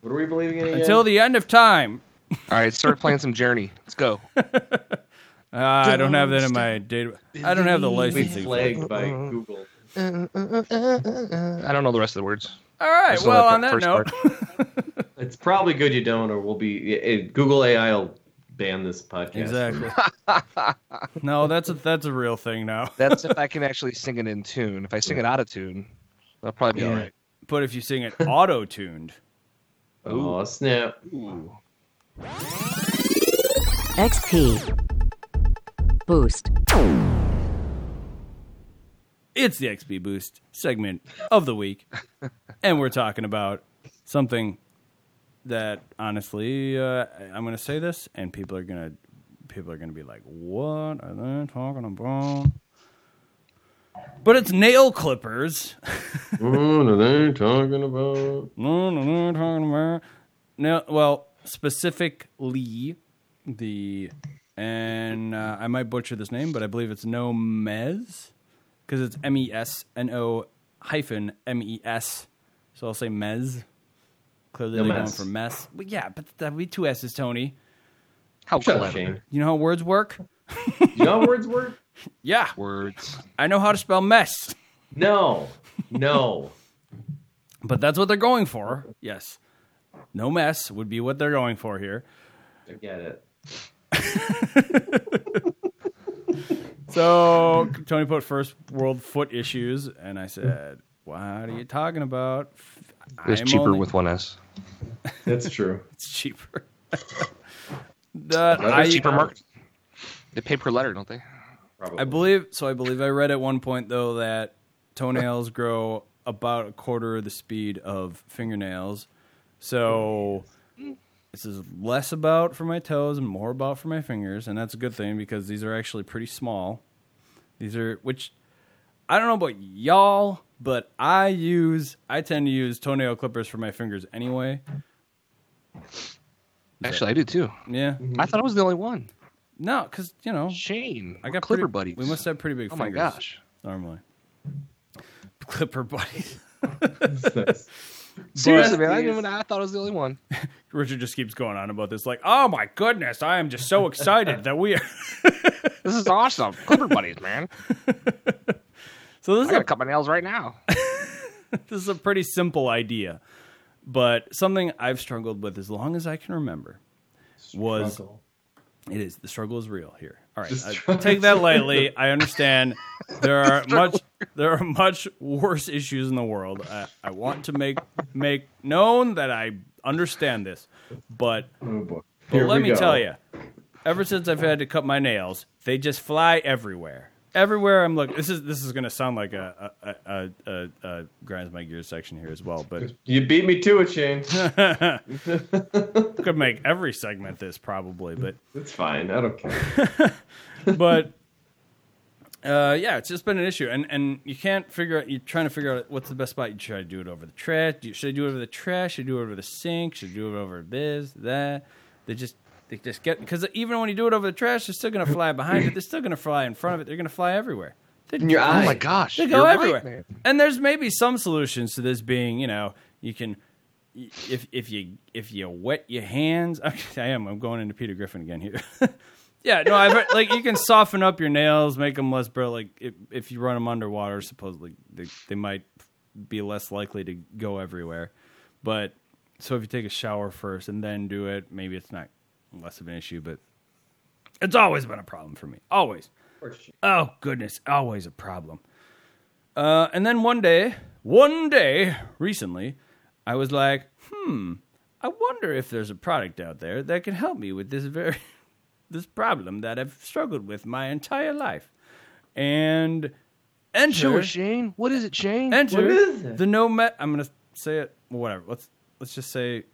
Speaker 2: What are we believing in again?
Speaker 1: until the end of time.
Speaker 3: All right, start playing some Journey. Let's go.
Speaker 1: Uh, [LAUGHS] I don't have that in my data. I don't have the
Speaker 2: Be
Speaker 1: licensing.
Speaker 2: flagged by Google.
Speaker 3: I don't know the rest of the words.
Speaker 1: All right. Well,
Speaker 3: that
Speaker 1: on that
Speaker 3: first
Speaker 1: note, [LAUGHS]
Speaker 2: It's probably good you don't, or we'll be it, Google AI will ban this podcast.
Speaker 1: exactly. [LAUGHS] no, that's a that's a real thing now.
Speaker 3: That's if I can actually sing it in tune. If I sing it out of tune, that'll probably be all right.
Speaker 1: But if you sing it auto tuned,
Speaker 2: Oh snap!
Speaker 4: XP. Boost.
Speaker 1: it's the XP Boost segment of the week, [LAUGHS] and we're talking about something that honestly, uh, I'm going to say this, and people are going to people are going to be like, "What are they talking about?" But it's nail clippers.
Speaker 2: What are they talking about?
Speaker 1: No, no, no, talking about no. Well, specifically the and uh, I might butcher this name, but I believe it's no mez because it's M E S N O hyphen M E S. So I'll say mez. Clearly,
Speaker 2: No
Speaker 1: they're going
Speaker 2: mess.
Speaker 1: for mess. But yeah, but that would be two S's, Tony.
Speaker 3: How
Speaker 2: Shut up,
Speaker 3: clever.
Speaker 2: Shane.
Speaker 1: You know how words work? [LAUGHS]
Speaker 2: You know how words work? [LAUGHS]
Speaker 1: Yeah,
Speaker 3: Words.
Speaker 1: I know how to spell mess.
Speaker 2: No, no. [LAUGHS]
Speaker 1: But that's what they're going for. Yes, no mess would be what they're going for here.
Speaker 2: I get it. [LAUGHS]
Speaker 1: So Tony put first world foot issues, and I said, "What are you talking about?
Speaker 3: It's
Speaker 1: I'm
Speaker 3: cheaper
Speaker 1: only-
Speaker 3: with one S.
Speaker 2: That's true. [LAUGHS]
Speaker 1: It's cheaper. [LAUGHS] that I,
Speaker 3: It's cheaper market. Uh, they pay per letter, don't they?
Speaker 2: Probably.
Speaker 1: I believe so. I believe I read at one point though that toenails grow about a quarter of the speed of fingernails. So this is less about for my toes and more about for my fingers, and that's a good thing because these are actually pretty small. These are which I don't know about y'all, but I use I tend to use toenail clippers for my fingers anyway.
Speaker 3: Actually, I do too.
Speaker 1: Yeah,
Speaker 3: I thought I was the only one.
Speaker 1: no, because you know
Speaker 3: Shane,
Speaker 1: I got
Speaker 3: Clipper
Speaker 1: pretty,
Speaker 3: buddies.
Speaker 1: We must have pretty big
Speaker 3: Oh my
Speaker 1: fingers.
Speaker 3: gosh.
Speaker 1: normally. [LAUGHS] Clipper buddies.
Speaker 2: That's nice.
Speaker 3: Seriously, man. I,
Speaker 2: Besties.
Speaker 3: even, I thought I was the only one. [LAUGHS]
Speaker 1: Richard just keeps going on about this, like, oh my goodness, I am just so excited that we are. [LAUGHS]
Speaker 3: This is awesome. Clipper buddies, man. [LAUGHS]
Speaker 1: so this
Speaker 3: I
Speaker 1: is
Speaker 3: gotta
Speaker 1: a
Speaker 3: cut my nails right now.
Speaker 1: this is a pretty simple idea, but something I've struggled with as long as I can remember. Was-
Speaker 2: Struggle.
Speaker 1: It is the struggle is real here. All right, take that [LAUGHS] lightly. I understand there are much there are much worse issues in the world. I, I want to make make known that I understand this, but
Speaker 2: Oh.
Speaker 1: But let me
Speaker 2: go.
Speaker 1: tell you, ever since I've had to cut my nails, they just fly everywhere. Everywhere I'm looking, this is this is going to sound like a a, a, a, a grinds my gears section here as well, but
Speaker 2: You beat me to it, Shane. [LAUGHS] [LAUGHS]
Speaker 1: could make every segment this probably, but
Speaker 2: It's fine. I don't care. [LAUGHS]
Speaker 1: but uh, yeah, it's just been an issue, and and you can't figure out. You're trying to figure out what's the best spot. You try to do it over the trash. Should I do it over the trash? Should I do it over the sink? Should I do it over this that? They just they just get because even when you do it over the trash, they're still gonna fly behind it. They're still gonna fly in front of it. They're gonna fly everywhere. They,
Speaker 2: In your
Speaker 3: Oh my gosh.
Speaker 1: they
Speaker 3: you're
Speaker 1: go
Speaker 3: right,
Speaker 1: everywhere.
Speaker 3: man.
Speaker 1: and there's maybe some solutions to this being, you know, you can if if you if you wet your hands. [LAUGHS] Okay, I am. I'm going into Peter Griffin again here. [LAUGHS] yeah, no, I've like you can soften up your nails, make them less brittle. Like if, if you run them underwater, supposedly they they might be less likely to go everywhere. But so if you take a shower first and then do it, maybe it's not less of an issue. But it's always been a problem for me. Always. Oh goodness, always a problem. Uh, and then one day, one day recently, I was like, hmm, I wonder if there's a product out there that can help me with this very [LAUGHS] this problem that I've struggled with my entire life. And enter
Speaker 3: us, Shane. What is it, Shane?
Speaker 1: enter
Speaker 2: What is it?
Speaker 1: the no met. I'm gonna say it. Whatever. Let's let's just say.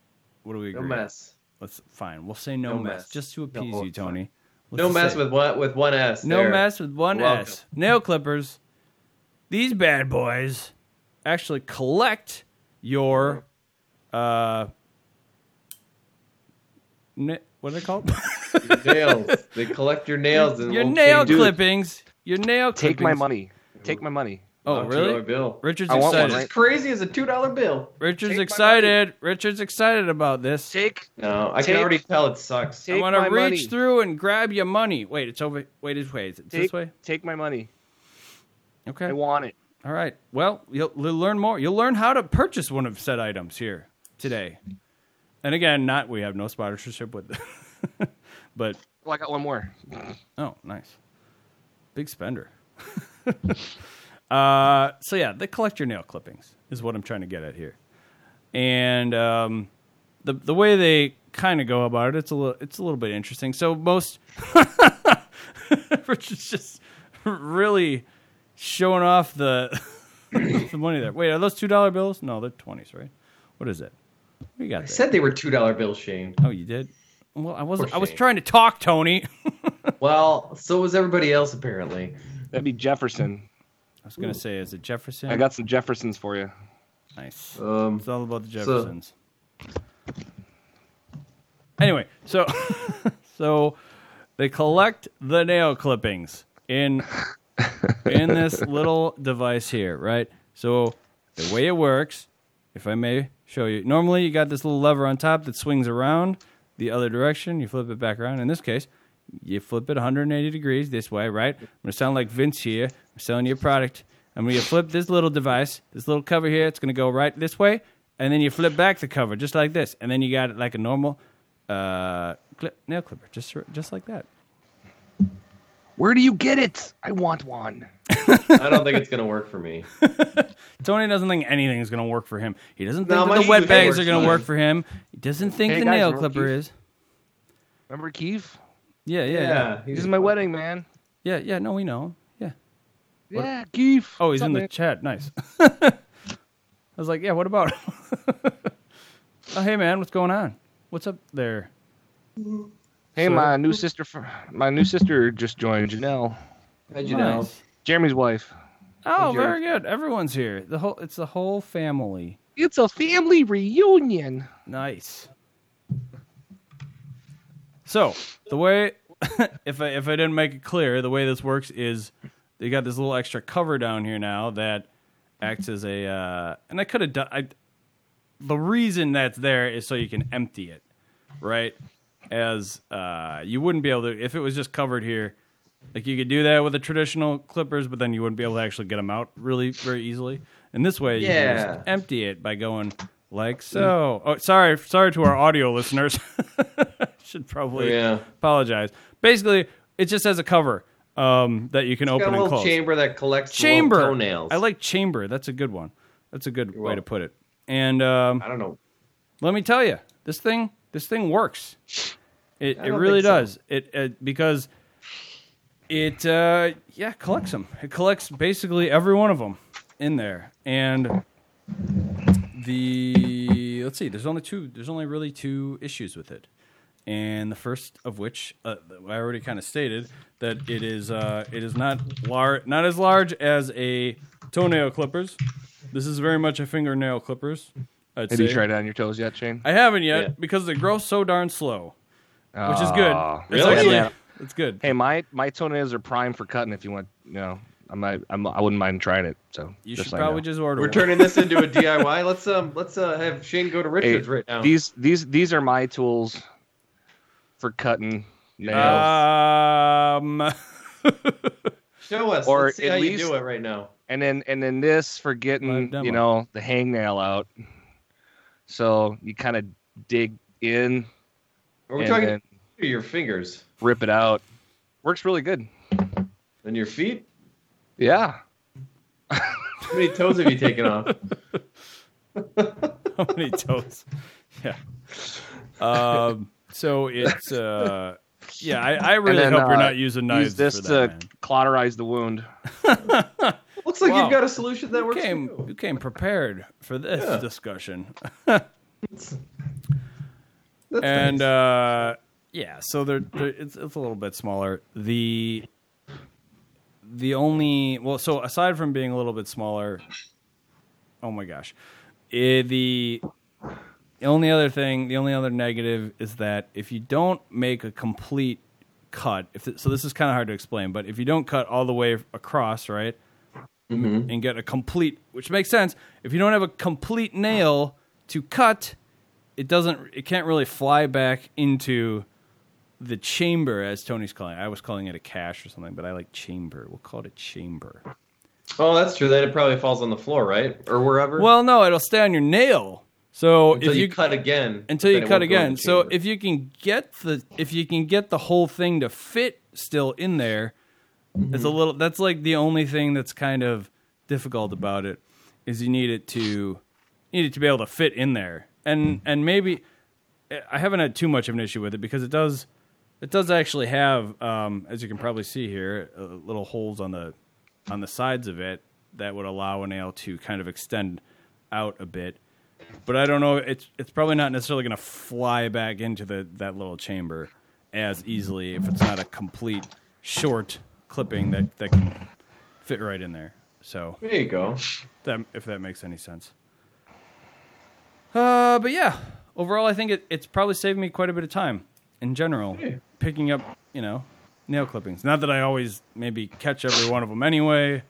Speaker 1: What do we
Speaker 2: No
Speaker 1: agree?
Speaker 2: mess.
Speaker 1: Let's fine. We'll say no,
Speaker 2: No
Speaker 1: mess,
Speaker 2: mess.
Speaker 1: just to appease
Speaker 2: oh,
Speaker 1: you. Tony. Let's
Speaker 2: No mess
Speaker 1: say-
Speaker 2: with one with one S.
Speaker 1: no
Speaker 2: there.
Speaker 1: mess with one
Speaker 2: Welcome.
Speaker 1: S. Nail clippers. These bad boys actually collect your uh na- what are they called?
Speaker 2: Nails. [LAUGHS] They collect your nails and
Speaker 1: your nail clippings. Your nail Clippings.
Speaker 3: Take my money. Take my money.
Speaker 1: Oh,
Speaker 2: $2
Speaker 1: really?
Speaker 2: Bill.
Speaker 1: Richard's
Speaker 3: I want one,
Speaker 1: excited.
Speaker 3: right?
Speaker 2: As crazy as a two dollar bill.
Speaker 1: Richard's
Speaker 3: Take
Speaker 1: excited. Richard's excited about this.
Speaker 3: Take
Speaker 2: No, I
Speaker 3: Take-
Speaker 2: can already tell it sucks.
Speaker 3: take
Speaker 1: I want to reach
Speaker 3: money.
Speaker 1: through and grab your money. Wait, it's over. Wait, this wait. Is it this way?
Speaker 3: take my money.
Speaker 1: Okay.
Speaker 3: I want it.
Speaker 1: All right. Well, you'll, you'll learn more. You'll learn how to purchase one of said items here today. And again, not we have no sponsorship with, [LAUGHS] but
Speaker 3: Well, I got one more.
Speaker 1: oh, nice, big spender. [LAUGHS] uh, so yeah, they collect your nail clippings is what I'm trying to get at here, and um, the the way they kind of go about it, it's a little it's a little bit interesting. So most, [LAUGHS] Richard's just really showing off the [COUGHS] the money there. Wait, are those two dollar bills? No, they're twenties, right? What is it? What you got
Speaker 2: I
Speaker 1: there?
Speaker 2: said they were two dollar bills, Shane.
Speaker 1: oh, you did. Well, I wasn't. I was trying to talk, Tony. [LAUGHS]
Speaker 2: Well, so was everybody else apparently.
Speaker 3: That'd be Jefferson.
Speaker 1: Was gonna say, is it Jefferson?
Speaker 3: I got some Jeffersons for you.
Speaker 1: nice.
Speaker 2: Um,
Speaker 1: It's all about the
Speaker 2: So-
Speaker 1: Jeffersons. anyway, so [LAUGHS] so they collect the nail clippings in in this [LAUGHS] little device here, right? So the way it works, if I may show you, normally you got this little lever on top that swings around the other direction. You flip it back around. In this case, you flip it 180 degrees this way, right? I'm gonna sound like Vince here. I'm selling you a product. I'm gonna flip this little device, this little cover here. It's gonna go right this way, and then you flip back the cover just like this, and then you got it like a normal uh, clip, nail clipper, just just like that.
Speaker 3: Where do you get it? I want one. [LAUGHS]
Speaker 2: I don't think it's gonna work for me. [LAUGHS]
Speaker 1: Tony doesn't think anything is going to work for him. He doesn't think
Speaker 2: No,
Speaker 1: that the wet bags are going to work for him. He doesn't think
Speaker 3: Hey,
Speaker 1: the
Speaker 3: guys,
Speaker 1: nail clipper
Speaker 3: Keith?
Speaker 1: is.
Speaker 3: Remember Keith?
Speaker 1: Yeah, yeah, yeah,
Speaker 2: Yeah,
Speaker 3: This is my wedding, man.
Speaker 1: yeah, yeah. No, we know. Yeah.
Speaker 3: Yeah, Keith.
Speaker 1: Oh, he's
Speaker 3: What's
Speaker 1: in
Speaker 3: up,
Speaker 1: the
Speaker 3: man?
Speaker 1: chat. Nice. [LAUGHS] I was like, yeah. What about? [LAUGHS] oh, hey, man. What's going on? What's up there?
Speaker 3: Hey,
Speaker 2: So-
Speaker 3: my new sister. fr- My new sister just joined. Janelle,
Speaker 2: How'd you know?
Speaker 1: Nice.
Speaker 3: Jeremy's wife.
Speaker 1: Oh,
Speaker 2: Enjoy.
Speaker 1: very good. Everyone's here. The whole. It's the whole family.
Speaker 3: It's a family reunion.
Speaker 1: Nice. So the way, [LAUGHS] if I if I didn't make it clear, the way this works is they got this little extra cover down here now that acts as a, uh, and I could have done. I the reason that's there is so you can empty it, right? As uh, you wouldn't be able to if it was just covered here. Like you could do that with the traditional clippers, but then you wouldn't be able to actually get them out really very easily. And this way, you can
Speaker 2: Yeah.
Speaker 1: just empty it by going like so. Oh, sorry, sorry to our audio listeners. [LAUGHS] Should probably
Speaker 2: Yeah.
Speaker 1: apologize. Basically, it just has a cover um, that you can
Speaker 2: Got
Speaker 1: open
Speaker 2: a
Speaker 1: and
Speaker 2: little
Speaker 1: close.
Speaker 2: chamber that collects
Speaker 1: chamber.
Speaker 2: toenails.
Speaker 1: I like chamber. That's a good one. That's a good way to put it. And um,
Speaker 2: I don't know.
Speaker 1: let me tell you, this thing, this thing works. It it really
Speaker 2: so.
Speaker 1: does. It, it because it uh, yeah collects them. It collects basically every one of them in there. And the let's see, there's only two. There's only really two issues with it. And the first of which uh, I already kind of stated that it is uh, it is not large, not as large as a toenail clippers. This is very much a fingernail clippers. I'd
Speaker 3: Have you
Speaker 1: say.
Speaker 3: tried it on your toes yet, Shane?
Speaker 1: I haven't yet
Speaker 2: Yeah.
Speaker 1: because they grow so darn slow, which is good.
Speaker 3: Aw.
Speaker 1: It's
Speaker 2: Really?
Speaker 1: actually
Speaker 3: Yeah.
Speaker 1: it's good.
Speaker 3: Hey, my my toenails are prime for cutting. If you want, you know, I might, I'm, I wouldn't mind trying it. So
Speaker 1: You should
Speaker 3: let
Speaker 1: probably
Speaker 3: know.
Speaker 1: just order.
Speaker 2: We're
Speaker 1: one.
Speaker 2: turning this into a [LAUGHS] DIY. Let's um let's uh have Shane go to
Speaker 3: Hey,
Speaker 2: Richards right now.
Speaker 3: These these these are my tools for cutting nails.
Speaker 1: Um, [LAUGHS]
Speaker 2: Show us.
Speaker 3: or
Speaker 2: Let's see
Speaker 3: at
Speaker 2: how you
Speaker 3: least-
Speaker 2: do it right now.
Speaker 3: and then and then this for getting you know the hangnail out. So you kind of dig in
Speaker 2: Are we talking
Speaker 3: then
Speaker 2: to your fingers
Speaker 3: rip it out. Works really good.
Speaker 2: and your feet?
Speaker 3: Yeah.
Speaker 2: How many toes have you taken off? [LAUGHS]
Speaker 1: how many toes? Yeah. Um. So it's uh. [LAUGHS] Yeah, I, I really
Speaker 3: then,
Speaker 1: hope you're
Speaker 3: uh,
Speaker 1: not using knives
Speaker 3: Use this
Speaker 1: for
Speaker 3: to
Speaker 1: that, man.
Speaker 3: cauterize the wound. [LAUGHS]
Speaker 2: Looks like
Speaker 1: Wow.
Speaker 2: you've got a solution that
Speaker 1: You
Speaker 2: works.
Speaker 1: came,
Speaker 2: for
Speaker 1: you
Speaker 2: you.
Speaker 1: came prepared for this
Speaker 2: Yeah.
Speaker 1: discussion. [LAUGHS]
Speaker 2: That's
Speaker 1: and
Speaker 2: nice.
Speaker 1: uh, yeah, so they're, they're it's it's a little bit smaller. The the only well, so aside from being a little bit smaller, oh my gosh, eh, the the only other thing, the only other negative is that if you don't make a complete cut, if th- so, this is kind of hard to explain, but if you don't cut all the way across, right,
Speaker 2: Mhm.
Speaker 1: and get a complete, which makes sense. If you don't have a complete nail to cut, it doesn't. It can't really fly back into the chamber, as Tony's calling it. I was calling it a cache or something, but I like chamber. We'll call it a chamber.
Speaker 2: Oh, that's true. Then it probably falls on the floor, right, or wherever.
Speaker 1: Well, no, it'll stay on your nail. So
Speaker 2: until
Speaker 1: if
Speaker 2: you,
Speaker 1: you,
Speaker 2: cut again.
Speaker 1: until you cut
Speaker 2: won't go in
Speaker 1: again. So if you can get the if you can get the whole thing to fit still in there, it's a little. That's like the only thing that's kind of difficult about it is you need it to you need it to be able to fit in there, and and maybe I haven't had too much of an issue with it because it does it does actually have um, as you can probably see here uh, little holes on the on the sides of it that would allow a nail to kind of extend out a bit but I don't know. It's it's probably not necessarily going to fly back into the that little chamber as easily if it's not a complete short clipping that that can fit right in there. So
Speaker 2: there you go.
Speaker 1: that if that makes any sense. Uh, but yeah, overall, I think it, it's probably saved me quite a bit of time in general
Speaker 2: Yeah.
Speaker 1: picking up you know nail clippings. Not that I always maybe catch every one of them anyway.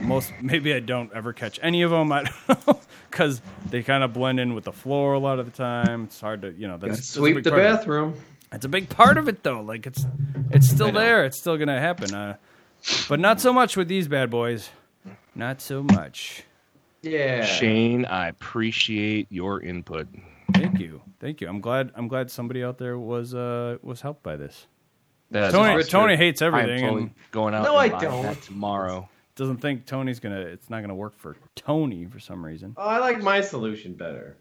Speaker 1: Most maybe I don't ever catch any of them. [LAUGHS] I don't know because they kind of blend in with the floor a lot of the time. It's hard to you know that's, that's
Speaker 2: Sweep the
Speaker 1: part it.
Speaker 2: bathroom.
Speaker 1: It's a big part of it though. Like it's it's still there. It's still gonna happen. Uh, but not so much with these bad boys. Not so much.
Speaker 2: Yeah.
Speaker 3: Shane, I appreciate your input.
Speaker 1: Thank you. Thank you. I'm glad. I'm glad somebody out there was uh was helped by this.
Speaker 3: That's
Speaker 1: Tony
Speaker 3: awesome.
Speaker 1: Tony hates
Speaker 3: I am
Speaker 1: everything
Speaker 3: totally
Speaker 1: and
Speaker 3: going out.
Speaker 2: No, I don't.
Speaker 3: that tomorrow.
Speaker 1: Doesn't think Tony's gonna. It's not gonna work for Tony for some reason.
Speaker 2: Oh, I like my solution better.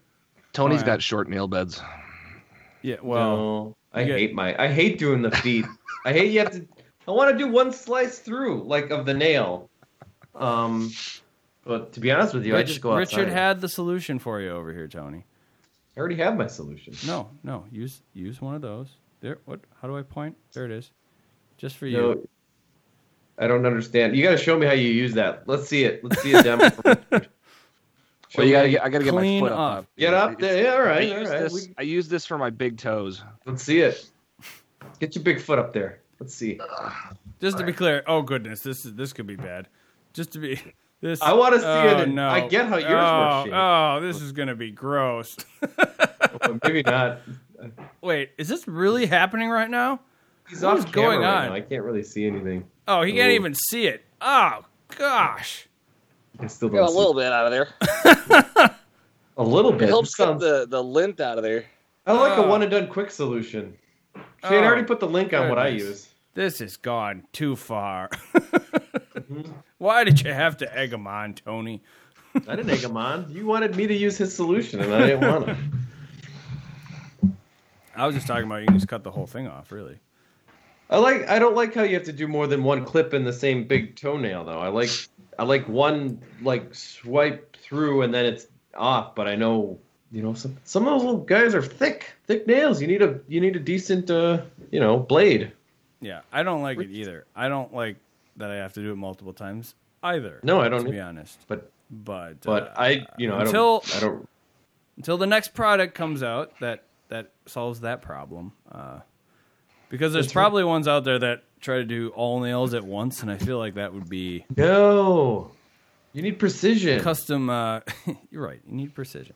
Speaker 3: Tony's
Speaker 1: Alright.
Speaker 3: got short nail beds.
Speaker 1: Yeah. Well.
Speaker 2: no, I
Speaker 1: get-
Speaker 2: hate my. I hate doing the feet. I hate you have to. I want to do one slice through, like of the nail. Um, but to be honest with you, I just go outside.
Speaker 1: Richard had the solution for you over here, Tony.
Speaker 2: I already have my solution.
Speaker 1: No, no. Use use one of those. There. What? How do I point? There it is. Just for you.
Speaker 2: No, I don't understand. You got to show me how you use that. Let's see it. Let's see a demo. from Richard.
Speaker 3: Well, you gotta get, I gotta get my
Speaker 1: Clean
Speaker 3: foot up.
Speaker 1: up.
Speaker 2: Get up there. Yeah, all
Speaker 3: I use,
Speaker 2: all right.
Speaker 3: this,
Speaker 2: We-
Speaker 3: I use this for my big toes.
Speaker 2: let's see it. Get your big foot up there. Let's see.
Speaker 1: Just to be clear. Oh goodness, this is this could be bad. Just to be This
Speaker 2: I wanna see
Speaker 1: oh,
Speaker 2: it,
Speaker 1: No.
Speaker 2: I get how yours
Speaker 1: oh,
Speaker 2: works, Shane.
Speaker 1: Oh, this is gonna be gross. [LAUGHS]
Speaker 2: But maybe not.
Speaker 1: Wait, is this really happening right now?
Speaker 2: He's
Speaker 1: What
Speaker 2: off
Speaker 1: is
Speaker 2: camera
Speaker 1: going
Speaker 2: right
Speaker 1: on?
Speaker 2: now. I can't really see anything.
Speaker 1: Oh, he can't even see it. Oh gosh.
Speaker 2: I still
Speaker 3: Got
Speaker 2: don't
Speaker 3: a
Speaker 2: see
Speaker 3: little bit out of there. [LAUGHS]
Speaker 2: a little bit.
Speaker 3: It helps
Speaker 2: This
Speaker 3: get the, the lint out of there.
Speaker 2: I like a
Speaker 1: Oh.
Speaker 2: one and done quick solution. Shane
Speaker 1: Oh,
Speaker 2: already put the link on what I use.
Speaker 1: This has gone too far.
Speaker 2: Mm-hmm. [LAUGHS]
Speaker 1: Why did you have to egg him on, Tony?
Speaker 2: I didn't egg him on. You wanted me to use his solution, and I didn't want to. [LAUGHS]
Speaker 1: I was just talking about you can just cut the whole thing off, really.
Speaker 2: I like. I don't like how you have to do more than one clip in the same big toenail, though. I like. I like one like swipe through and then it's off. But I know, you know, some some of those little guys are thick, thick nails. You need a you need a decent, uh, you know, blade.
Speaker 1: Yeah, I don't like it either. I don't like that I have to do it multiple times either.
Speaker 2: No, I don't
Speaker 1: To be honest,
Speaker 2: But
Speaker 1: but
Speaker 2: but
Speaker 1: uh,
Speaker 2: I, you know,
Speaker 1: until-
Speaker 2: I don't. I don't.
Speaker 1: until the next product comes out that that solves that problem. Uh, because there's probably ones out there that try to do all nails at once, and I feel like that would be
Speaker 2: No, you need precision.
Speaker 1: custom. Uh, [LAUGHS] you're right. You need precision.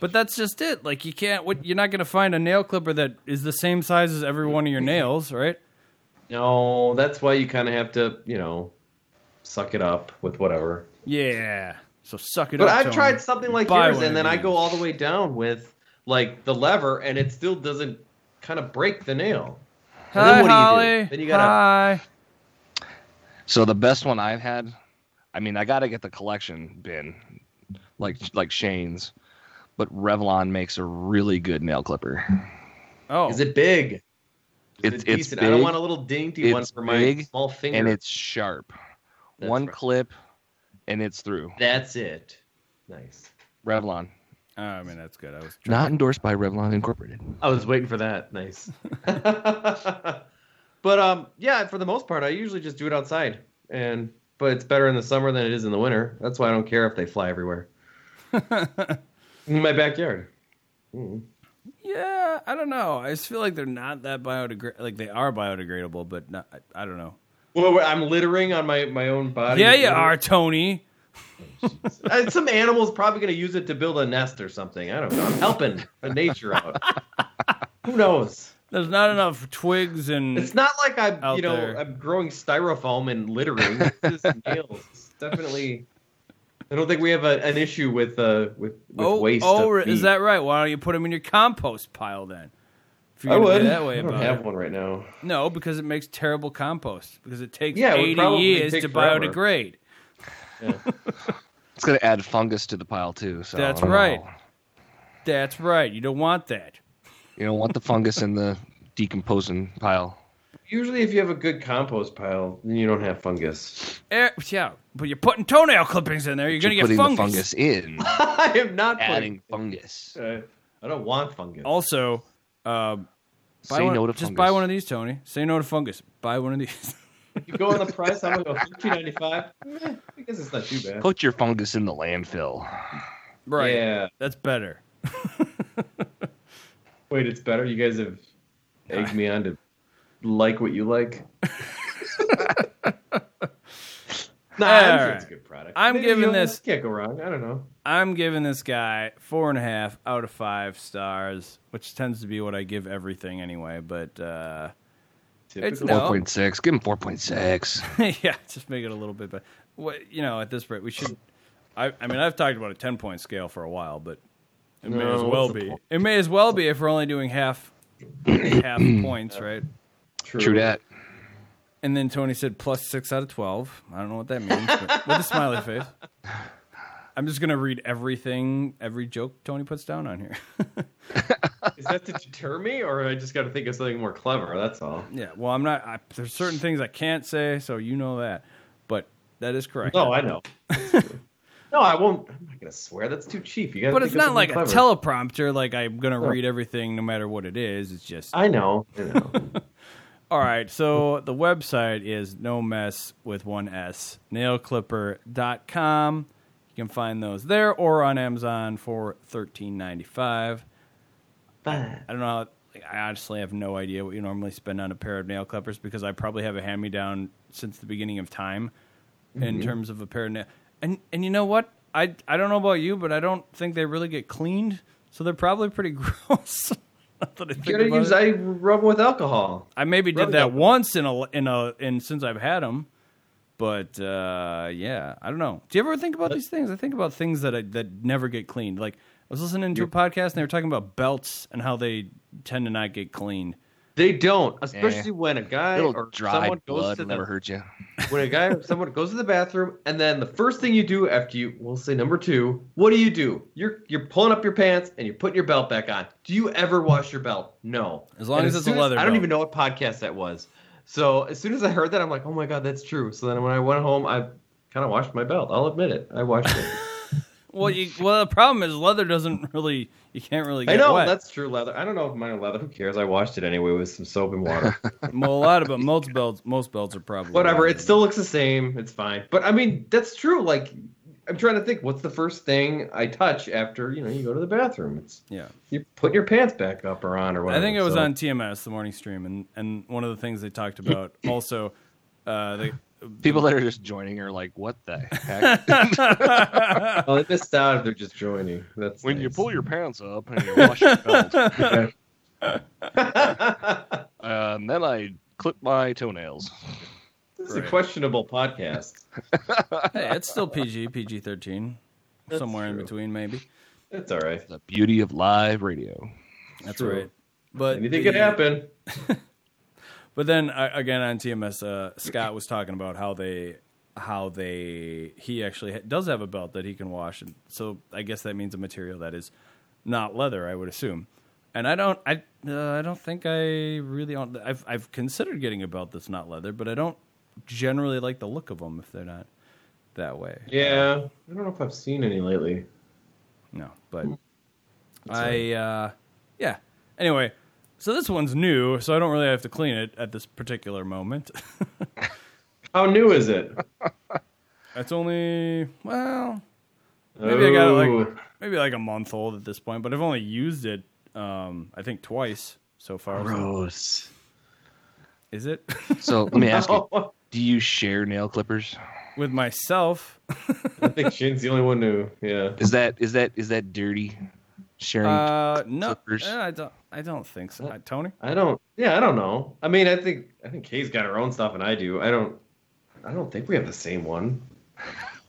Speaker 1: But that's just it. Like you can't. What you're not going to find a nail clipper that is the same size as every one of your nails, right?
Speaker 2: No, that's why you kind of have to, you know, suck it up with whatever.
Speaker 1: Yeah. So suck it up.
Speaker 2: But
Speaker 1: up.
Speaker 2: I've
Speaker 1: Tony.
Speaker 2: tried something like
Speaker 1: Buy
Speaker 2: yours,
Speaker 1: one
Speaker 2: and then I
Speaker 1: these.
Speaker 2: go all the way down with like the lever, and it still doesn't kind of break the nail. And
Speaker 1: Hi,
Speaker 2: then what do you do?
Speaker 1: Holly.
Speaker 2: Then you gotta-
Speaker 1: Hi.
Speaker 3: So the best one I've had, I mean, I got to get the collection bin, like like Shane's, but Revlon makes a really good nail clipper.
Speaker 1: Oh,
Speaker 2: Is it big? Is
Speaker 3: It's-
Speaker 2: it
Speaker 3: it's
Speaker 2: decent? I don't want a little dainty one for my
Speaker 3: big,
Speaker 2: small finger.
Speaker 3: and it's sharp.
Speaker 2: That's
Speaker 3: one
Speaker 2: right.
Speaker 3: clip, and it's through.
Speaker 2: That's it. Nice.
Speaker 3: Revlon,
Speaker 1: Oh, I mean that's good. I was
Speaker 3: not endorsed by Revlon Incorporated.
Speaker 2: I was waiting for that. Nice. [LAUGHS] but um, yeah, for the most part, I usually just do it outside, and but it's better in the summer than it is in the winter. That's why I don't care if they fly everywhere. [LAUGHS] in my backyard. Mm.
Speaker 1: Yeah, I don't know. I just feel like they're not that biodegradable. Like they are biodegradable, but not, I, I don't know.
Speaker 2: Well, I'm littering on my my own body.
Speaker 1: yeah, you are, Tony.
Speaker 2: Uh, Some animal's probably going to use it to build a nest or something. I don't know. I'm helping nature out. Who knows?
Speaker 1: There's not enough twigs and
Speaker 2: It's not like I'm, you know,
Speaker 1: there.
Speaker 2: I'm growing styrofoam and littering. [LAUGHS] It's just nails. It's definitely. I don't think we have a, an issue with uh with, with
Speaker 1: oh,
Speaker 2: waste.
Speaker 1: oh, is that right? Why don't you put them in your compost pile then? If you're
Speaker 2: I would.
Speaker 1: that way
Speaker 2: I don't have
Speaker 1: it.
Speaker 2: one right now.
Speaker 1: No, because it makes terrible compost. Because it takes
Speaker 2: Yeah, it
Speaker 1: 80 years to
Speaker 2: forever.
Speaker 1: biodegrade.
Speaker 3: It's gonna add fungus to the pile too. So
Speaker 1: That's right.
Speaker 3: know.
Speaker 1: That's right. You don't want that.
Speaker 3: You don't want the fungus in the decomposing pile.
Speaker 2: Usually, if you have a good compost pile, then you don't have fungus.
Speaker 1: Eh, yeah, but you're putting toenail clippings in there. You're
Speaker 3: You're
Speaker 1: gonna get
Speaker 3: putting
Speaker 1: fungus.
Speaker 3: the fungus in, [LAUGHS]
Speaker 2: I am not
Speaker 3: adding
Speaker 2: putting-
Speaker 3: fungus.
Speaker 2: Uh, I don't want fungus.
Speaker 1: Also, uh, buy
Speaker 3: Say
Speaker 1: one,
Speaker 3: no to fungus.
Speaker 1: just
Speaker 3: fungus.
Speaker 1: buy one of these, Tony. Say no to fungus. Buy one of these. [LAUGHS]
Speaker 2: you go on the price. I'm gonna go thirteen ninety five. I guess it's not too bad.
Speaker 3: Put your fungus in the landfill.
Speaker 1: right.
Speaker 2: Yeah.
Speaker 1: That's better. [LAUGHS]
Speaker 2: Wait, it's better. You guys have egged me on to like what you like. [LAUGHS] nah, I'm sure it's a good product.
Speaker 1: I'm
Speaker 2: Maybe,
Speaker 1: giving
Speaker 2: you know,
Speaker 1: this-
Speaker 2: Can't go wrong. I don't know.
Speaker 1: I'm giving this guy four and a half out of five stars, which tends to be what I give everything anyway. But uh, It's
Speaker 2: Typical.
Speaker 1: no.
Speaker 3: Four point six. Give him four point six. [LAUGHS]
Speaker 1: yeah, just make it a little bit. But what you know, at this rate, we should. I, I mean, I've talked about a ten point scale for a while, but it may as well be.
Speaker 2: point?
Speaker 1: It may as well be if we're only doing half [COUGHS] half points, right?
Speaker 2: True.
Speaker 3: True that.
Speaker 1: And then Tony said plus six out of twelve. I don't know what that means, but [LAUGHS] with a smiley face. I'm just gonna read everything, every joke Tony puts down on here. [LAUGHS]
Speaker 2: Is that to deter me, or I just got to think of something more clever? That's all.
Speaker 1: yeah, well, I'm not. I, there's certain things I can't say, so you know that. But that is correct.
Speaker 2: No, I know. [LAUGHS] No, I won't. I'm not gonna swear. That's too cheap. You got.
Speaker 1: but it's not like a teleprompter. Like I'm gonna
Speaker 2: No.
Speaker 1: read everything no matter what it is. It's just
Speaker 2: I know. I know. [LAUGHS]
Speaker 1: All right, so the website is no mess with one S, nailclipper.com. You can find those there or on Amazon for thirteen ninety five.
Speaker 2: Bye.
Speaker 1: I don't know. How, like, I honestly have no idea what you normally spend on a pair of nail clippers because I probably have a hand me down since the beginning of time in terms of a pair of nail. And and you know what? I I don't know about you, but I don't think they really get cleaned, so they're probably pretty [LAUGHS] gross. I
Speaker 2: You gotta use
Speaker 1: it.
Speaker 2: I rub 'em with alcohol.
Speaker 1: I maybe did
Speaker 2: Rub it
Speaker 1: that
Speaker 2: up.
Speaker 1: once in a in a in since I've had them, but uh, yeah, I don't know. Do you ever think about these things? I think about things that I, that never get cleaned. Like I was listening to a podcast and they were talking about belts and how they tend to not get cleaned.
Speaker 2: They don't, especially when a guy
Speaker 3: Little
Speaker 2: or
Speaker 3: dry
Speaker 2: someone goes to
Speaker 3: will
Speaker 2: the
Speaker 3: never hurt you. [LAUGHS]
Speaker 2: when a guy or someone goes to the bathroom and then the first thing you do after you we'll say number two what do you do? You're you're pulling up your pants and you're putting your belt back on. Do you ever wash your belt? No.
Speaker 1: As long
Speaker 2: And
Speaker 1: as it's a
Speaker 2: soon
Speaker 1: leather
Speaker 2: i don't even know what podcast that was. So as soon as i heard that i'm like oh my god that's true. So then when i went home i kind of washed my belt. I'll admit it. I washed it [LAUGHS]
Speaker 1: Well, you, well, the problem is leather doesn't really. You can't really get
Speaker 2: i know
Speaker 1: wet.
Speaker 2: that's true leather i don't know if mine are leather who cares i washed it anyway with some soap and water [LAUGHS]
Speaker 1: Well, a lot of it, most belts, most belts are probably
Speaker 2: whatever
Speaker 1: leather.
Speaker 2: it still looks the same it's fine but i mean that's true like i'm trying to think what's the first thing i touch after you know you go to the bathroom it's
Speaker 1: Yeah,
Speaker 2: you put your pants back up or on or whatever.
Speaker 1: I think it was
Speaker 2: so-
Speaker 1: on TMS the morning stream, and and one of the things they talked about [COUGHS] also, uh, they,
Speaker 3: People that are just joining are like, "What the heck?"
Speaker 2: Oh, they missed out if they're just joining. That's
Speaker 3: when you pull your pants up and you wash your belt, [LAUGHS] uh, and then I clip my toenails.
Speaker 2: this is a questionable podcast. [LAUGHS]
Speaker 1: hey, it's still PG, PG thirteen,
Speaker 2: That's
Speaker 1: somewhere in between maybe.
Speaker 2: It's all right.
Speaker 3: The beauty of live radio.
Speaker 1: That's
Speaker 2: True.
Speaker 1: right. But
Speaker 2: Anything
Speaker 1: the-
Speaker 2: could happen. [LAUGHS]
Speaker 1: But then uh, again on TMS, uh, Scott was talking about how they, how they, he actually ha- does have a belt that he can wash, and so I guess that means a material that is not leather, I would assume. And I don't, I, uh, I don't think I really, don't, I've, I've considered getting a belt that's not leather, but I don't generally like the look of them if they're not that way.
Speaker 2: Yeah, I don't know if I've seen any lately.
Speaker 1: No, but
Speaker 2: That's
Speaker 1: I, uh, yeah. Anyway, so this one's new, so I don't really have to clean it at this particular moment. [LAUGHS]
Speaker 2: How new is it?
Speaker 1: It's only well, Maybe I got it, like- maybe like a month old at this point, but I've only used it, um, I think twice so far. so-
Speaker 2: gross.
Speaker 1: Is it
Speaker 3: So let me ask you: [LAUGHS] Do you share nail clippers?
Speaker 1: with myself?
Speaker 2: I think Shane's the only one who. Yeah.
Speaker 3: Is that is that is that dirty? Sharing
Speaker 1: Uh, no,
Speaker 3: clippers?
Speaker 1: eh, I don't. I don't think so. Uh, Tony,
Speaker 2: I don't. Yeah, I don't know. I mean, I think I think Kay's got her own stuff, and I do. I don't. I don't think we have the same one.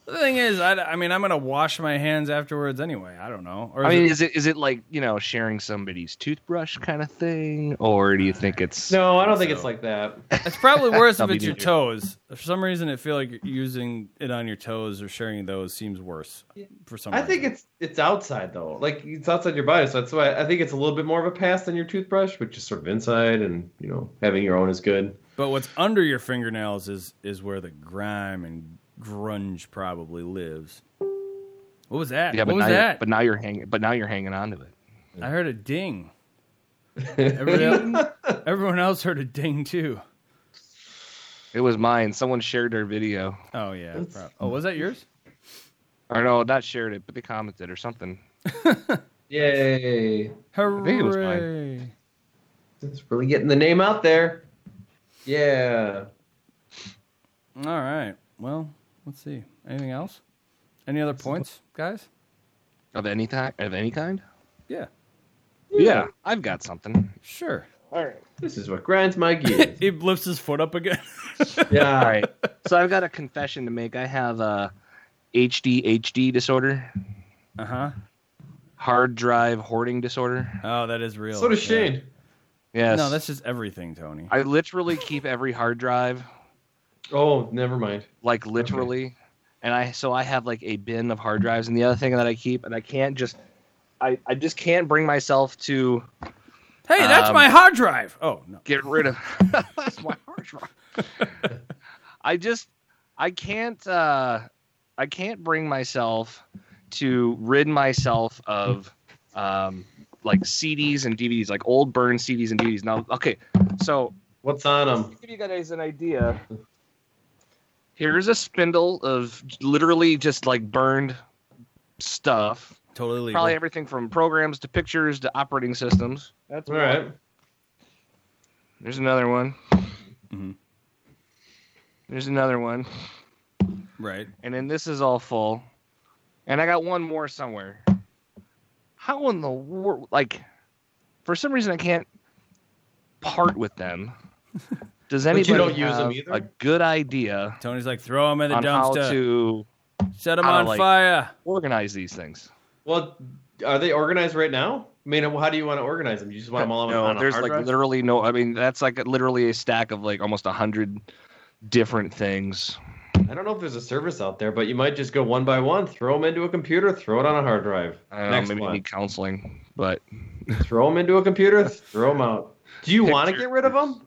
Speaker 1: The thing is, I, I mean, I'm gonna wash my hands afterwards anyway. I don't know. Or
Speaker 3: I
Speaker 1: is
Speaker 3: mean,
Speaker 1: it-
Speaker 3: is it is it like you know sharing somebody's toothbrush kind of thing, or do you think it's
Speaker 2: No, I don't think
Speaker 1: So-
Speaker 2: it's like that.
Speaker 1: it's probably worse if [LAUGHS] it's your toes. For some reason, it feel like using it on your toes or sharing those seems worse. For some,
Speaker 2: I think it's it's outside though. Like it's outside your body, so that's why I think it's a little bit more of a pass than your toothbrush, which is sort of inside, and you know having your own is good.
Speaker 1: But what's under your fingernails is is where the grime and grunge probably lives. What was that?
Speaker 3: yeah?
Speaker 1: what
Speaker 3: But
Speaker 1: was
Speaker 3: now, you're,
Speaker 1: that?
Speaker 3: but now you're hanging. But now you're hanging on to it.
Speaker 1: I heard a ding. [LAUGHS] Everyone else, everyone else heard a ding too.
Speaker 3: It was mine. Someone shared their video,
Speaker 1: Oh yeah. prob- Oh, was that yours?
Speaker 3: or no, not shared it, but they commented or something. [LAUGHS]
Speaker 2: Yay!
Speaker 1: Hooray!
Speaker 3: think it was mine.
Speaker 2: It's really getting the name out there. Yeah.
Speaker 1: All right. Well, let's see. Anything else? Any other points, guys?
Speaker 3: Of any type, of any kind.
Speaker 1: Yeah.
Speaker 3: Yeah, I've got something.
Speaker 1: Sure.
Speaker 3: All right.
Speaker 2: This is what grinds my gears. [LAUGHS]
Speaker 1: He lifts his foot up again. [LAUGHS]
Speaker 2: yeah.
Speaker 3: All right. So I've got a confession to make. I have a HDHD disorder,
Speaker 1: Uh huh.
Speaker 3: hard drive hoarding disorder.
Speaker 1: Oh, that is real.
Speaker 2: So does
Speaker 1: Yeah.
Speaker 2: Shane.
Speaker 3: Yes.
Speaker 1: No, that's just everything, Tony.
Speaker 3: I literally keep every hard drive,
Speaker 2: Oh, never mind.
Speaker 3: like literally, and I so I have like a bin of hard drives. And the other thing that I keep, and I can't just, I I just can't bring myself to
Speaker 1: Hey, that's
Speaker 3: Um,
Speaker 1: my hard drive. Oh no.
Speaker 3: get rid of. [LAUGHS] that's my hard drive. [LAUGHS] I just I can't uh I can't bring myself to rid myself of um like CDs and DVDs, like old burned CDs and DVDs. Now, okay, so
Speaker 2: What's on
Speaker 3: to
Speaker 2: them?
Speaker 3: give you guys an idea, here's a spindle of literally just like burned stuff.
Speaker 1: Totally legal.
Speaker 3: Probably everything from programs to pictures to operating systems. That's
Speaker 2: All
Speaker 3: one.
Speaker 2: right.
Speaker 3: There's another one.
Speaker 1: Mhm.
Speaker 3: There's another one.
Speaker 1: Right.
Speaker 3: and then this is all full, and I got one more somewhere. How in the world? Like, for some reason, I can't part with them. [LAUGHS] Does
Speaker 2: But you
Speaker 3: anybody
Speaker 2: don't use them either?
Speaker 3: a good idea
Speaker 1: Tony's like, throw them in the
Speaker 3: on how
Speaker 1: dumpster.
Speaker 3: to
Speaker 1: Set
Speaker 3: them
Speaker 1: on
Speaker 3: like-
Speaker 1: fire.
Speaker 3: organize these things?
Speaker 2: Well, are they organized right now? I mean, how do you want to organize them? You just want them all on,
Speaker 3: no,
Speaker 2: on a
Speaker 3: there's
Speaker 2: hard
Speaker 3: like
Speaker 2: drive?
Speaker 3: literally no. I mean, that's like literally a stack of like almost a hundred different things.
Speaker 2: I don't know if there's a service out there, but you might just go one by one, throw them into a computer, throw it on a hard drive.
Speaker 3: I don't know, maybe
Speaker 2: one.
Speaker 3: need counseling, but
Speaker 2: Throw them into a computer, throw them out. Do you want to get rid of them?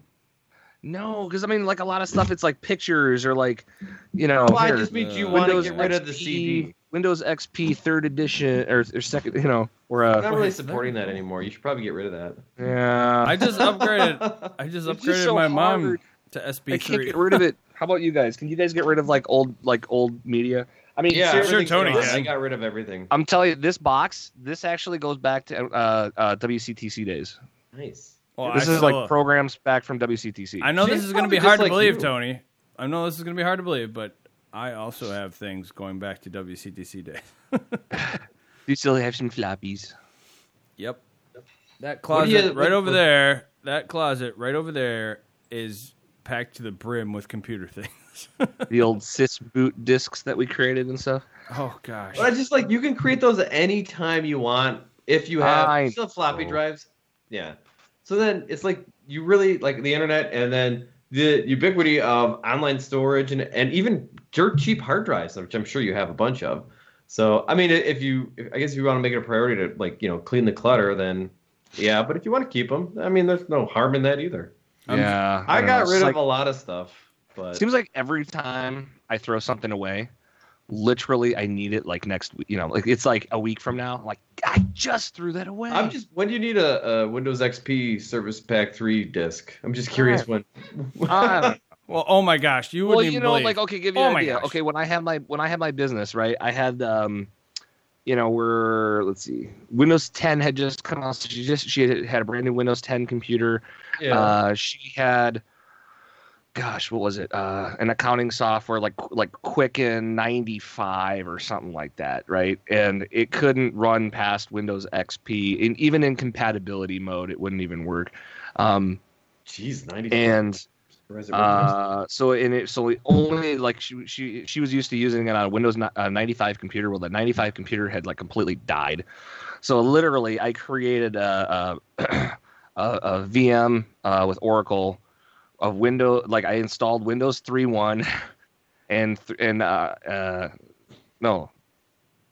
Speaker 3: No, because I mean, like a lot of stuff, it's like pictures or like, you know,
Speaker 2: Well, I just mean, you
Speaker 1: uh,
Speaker 2: want to
Speaker 3: Windows
Speaker 2: get rid of the
Speaker 3: XP
Speaker 2: CD?
Speaker 3: Windows XP third edition or, or second, you know, or
Speaker 2: I'm
Speaker 3: uh,
Speaker 2: not really supporting that anymore. You should probably get rid of that.
Speaker 3: yeah.
Speaker 1: I just upgraded. I just [LAUGHS] upgraded
Speaker 3: just so
Speaker 1: my mom
Speaker 3: hard.
Speaker 1: to
Speaker 3: I can't
Speaker 1: SP3.
Speaker 3: get rid of it. How about you guys? Can you guys get rid of like old like old media? I mean,
Speaker 2: Yeah,
Speaker 3: seriously,
Speaker 1: sure, Tony
Speaker 2: I got rid of everything.
Speaker 3: I'm telling you, this box, this actually goes back to uh, uh, WCTC days.
Speaker 2: Nice.
Speaker 1: Well,
Speaker 3: this
Speaker 1: I
Speaker 3: is
Speaker 1: still-
Speaker 3: like programs back from WCTC.
Speaker 1: I know this is going to be hard
Speaker 2: just
Speaker 1: to
Speaker 2: like
Speaker 1: believe,
Speaker 2: you.
Speaker 1: Tony. I know this is going to be hard to believe, but I also have things going back to WCTC days. [LAUGHS]
Speaker 3: you still have some floppies.
Speaker 1: Yep. That closet
Speaker 2: you-
Speaker 1: right
Speaker 2: what-
Speaker 1: over
Speaker 2: what-
Speaker 1: there, that closet right over there is packed to the brim with computer things. [LAUGHS]
Speaker 3: The old sys boot discs that we created and stuff.
Speaker 1: oh gosh.
Speaker 2: But I just like you can create those at any time you want if you have
Speaker 3: I
Speaker 2: still have floppy drives. Yeah. So then it's like you really like the internet and then the ubiquity of online storage and, and even dirt cheap hard drives, which I'm sure you have a bunch of. So I mean, if you, if, I guess if you want to make it a priority to like you know clean the clutter, then yeah. But if you want to keep them, I mean, there's no harm in that either.
Speaker 1: I'm-
Speaker 3: yeah,
Speaker 2: I,
Speaker 3: don't
Speaker 2: got
Speaker 3: know. It's
Speaker 2: rid
Speaker 3: like-
Speaker 2: of a lot of stuff, but
Speaker 3: Seems like every time I throw something away, literally I need it like next. You know, like it's like a week from now. I'm like I just threw that away.
Speaker 2: I'm just when do you need a, a Windows XP Service Pack 3 disk? I'm just curious when.
Speaker 3: I [LAUGHS]
Speaker 1: well, oh my gosh, you
Speaker 3: well,
Speaker 1: wouldn't
Speaker 3: you know,
Speaker 1: believe.
Speaker 3: like okay, give you
Speaker 1: Oh
Speaker 3: an idea.
Speaker 1: gosh.
Speaker 3: Okay, when I have my when I have my business, right? I had um, you know, we're let's see, Windows 10 had just come out. So she just she had, had a brand new Windows 10 computer.
Speaker 2: yeah.
Speaker 3: Uh, she had, gosh, what was it? Uh, an accounting software like like Quicken 95 or something like that, right? And it couldn't run past Windows XP, and even in compatibility mode, it wouldn't even work. Um,
Speaker 2: Jeez, 90.
Speaker 3: and
Speaker 2: Surprised it wasn't
Speaker 3: uh, so in it, so only like she she she was used to using it on a Windows uh, 95 computer. Well, the 95 computer had like completely died. So literally, I created a a, [CLEARS THROAT] a, a VM uh, with Oracle of Windows. Like I installed Windows 3.1 [LAUGHS] and and uh, uh, no,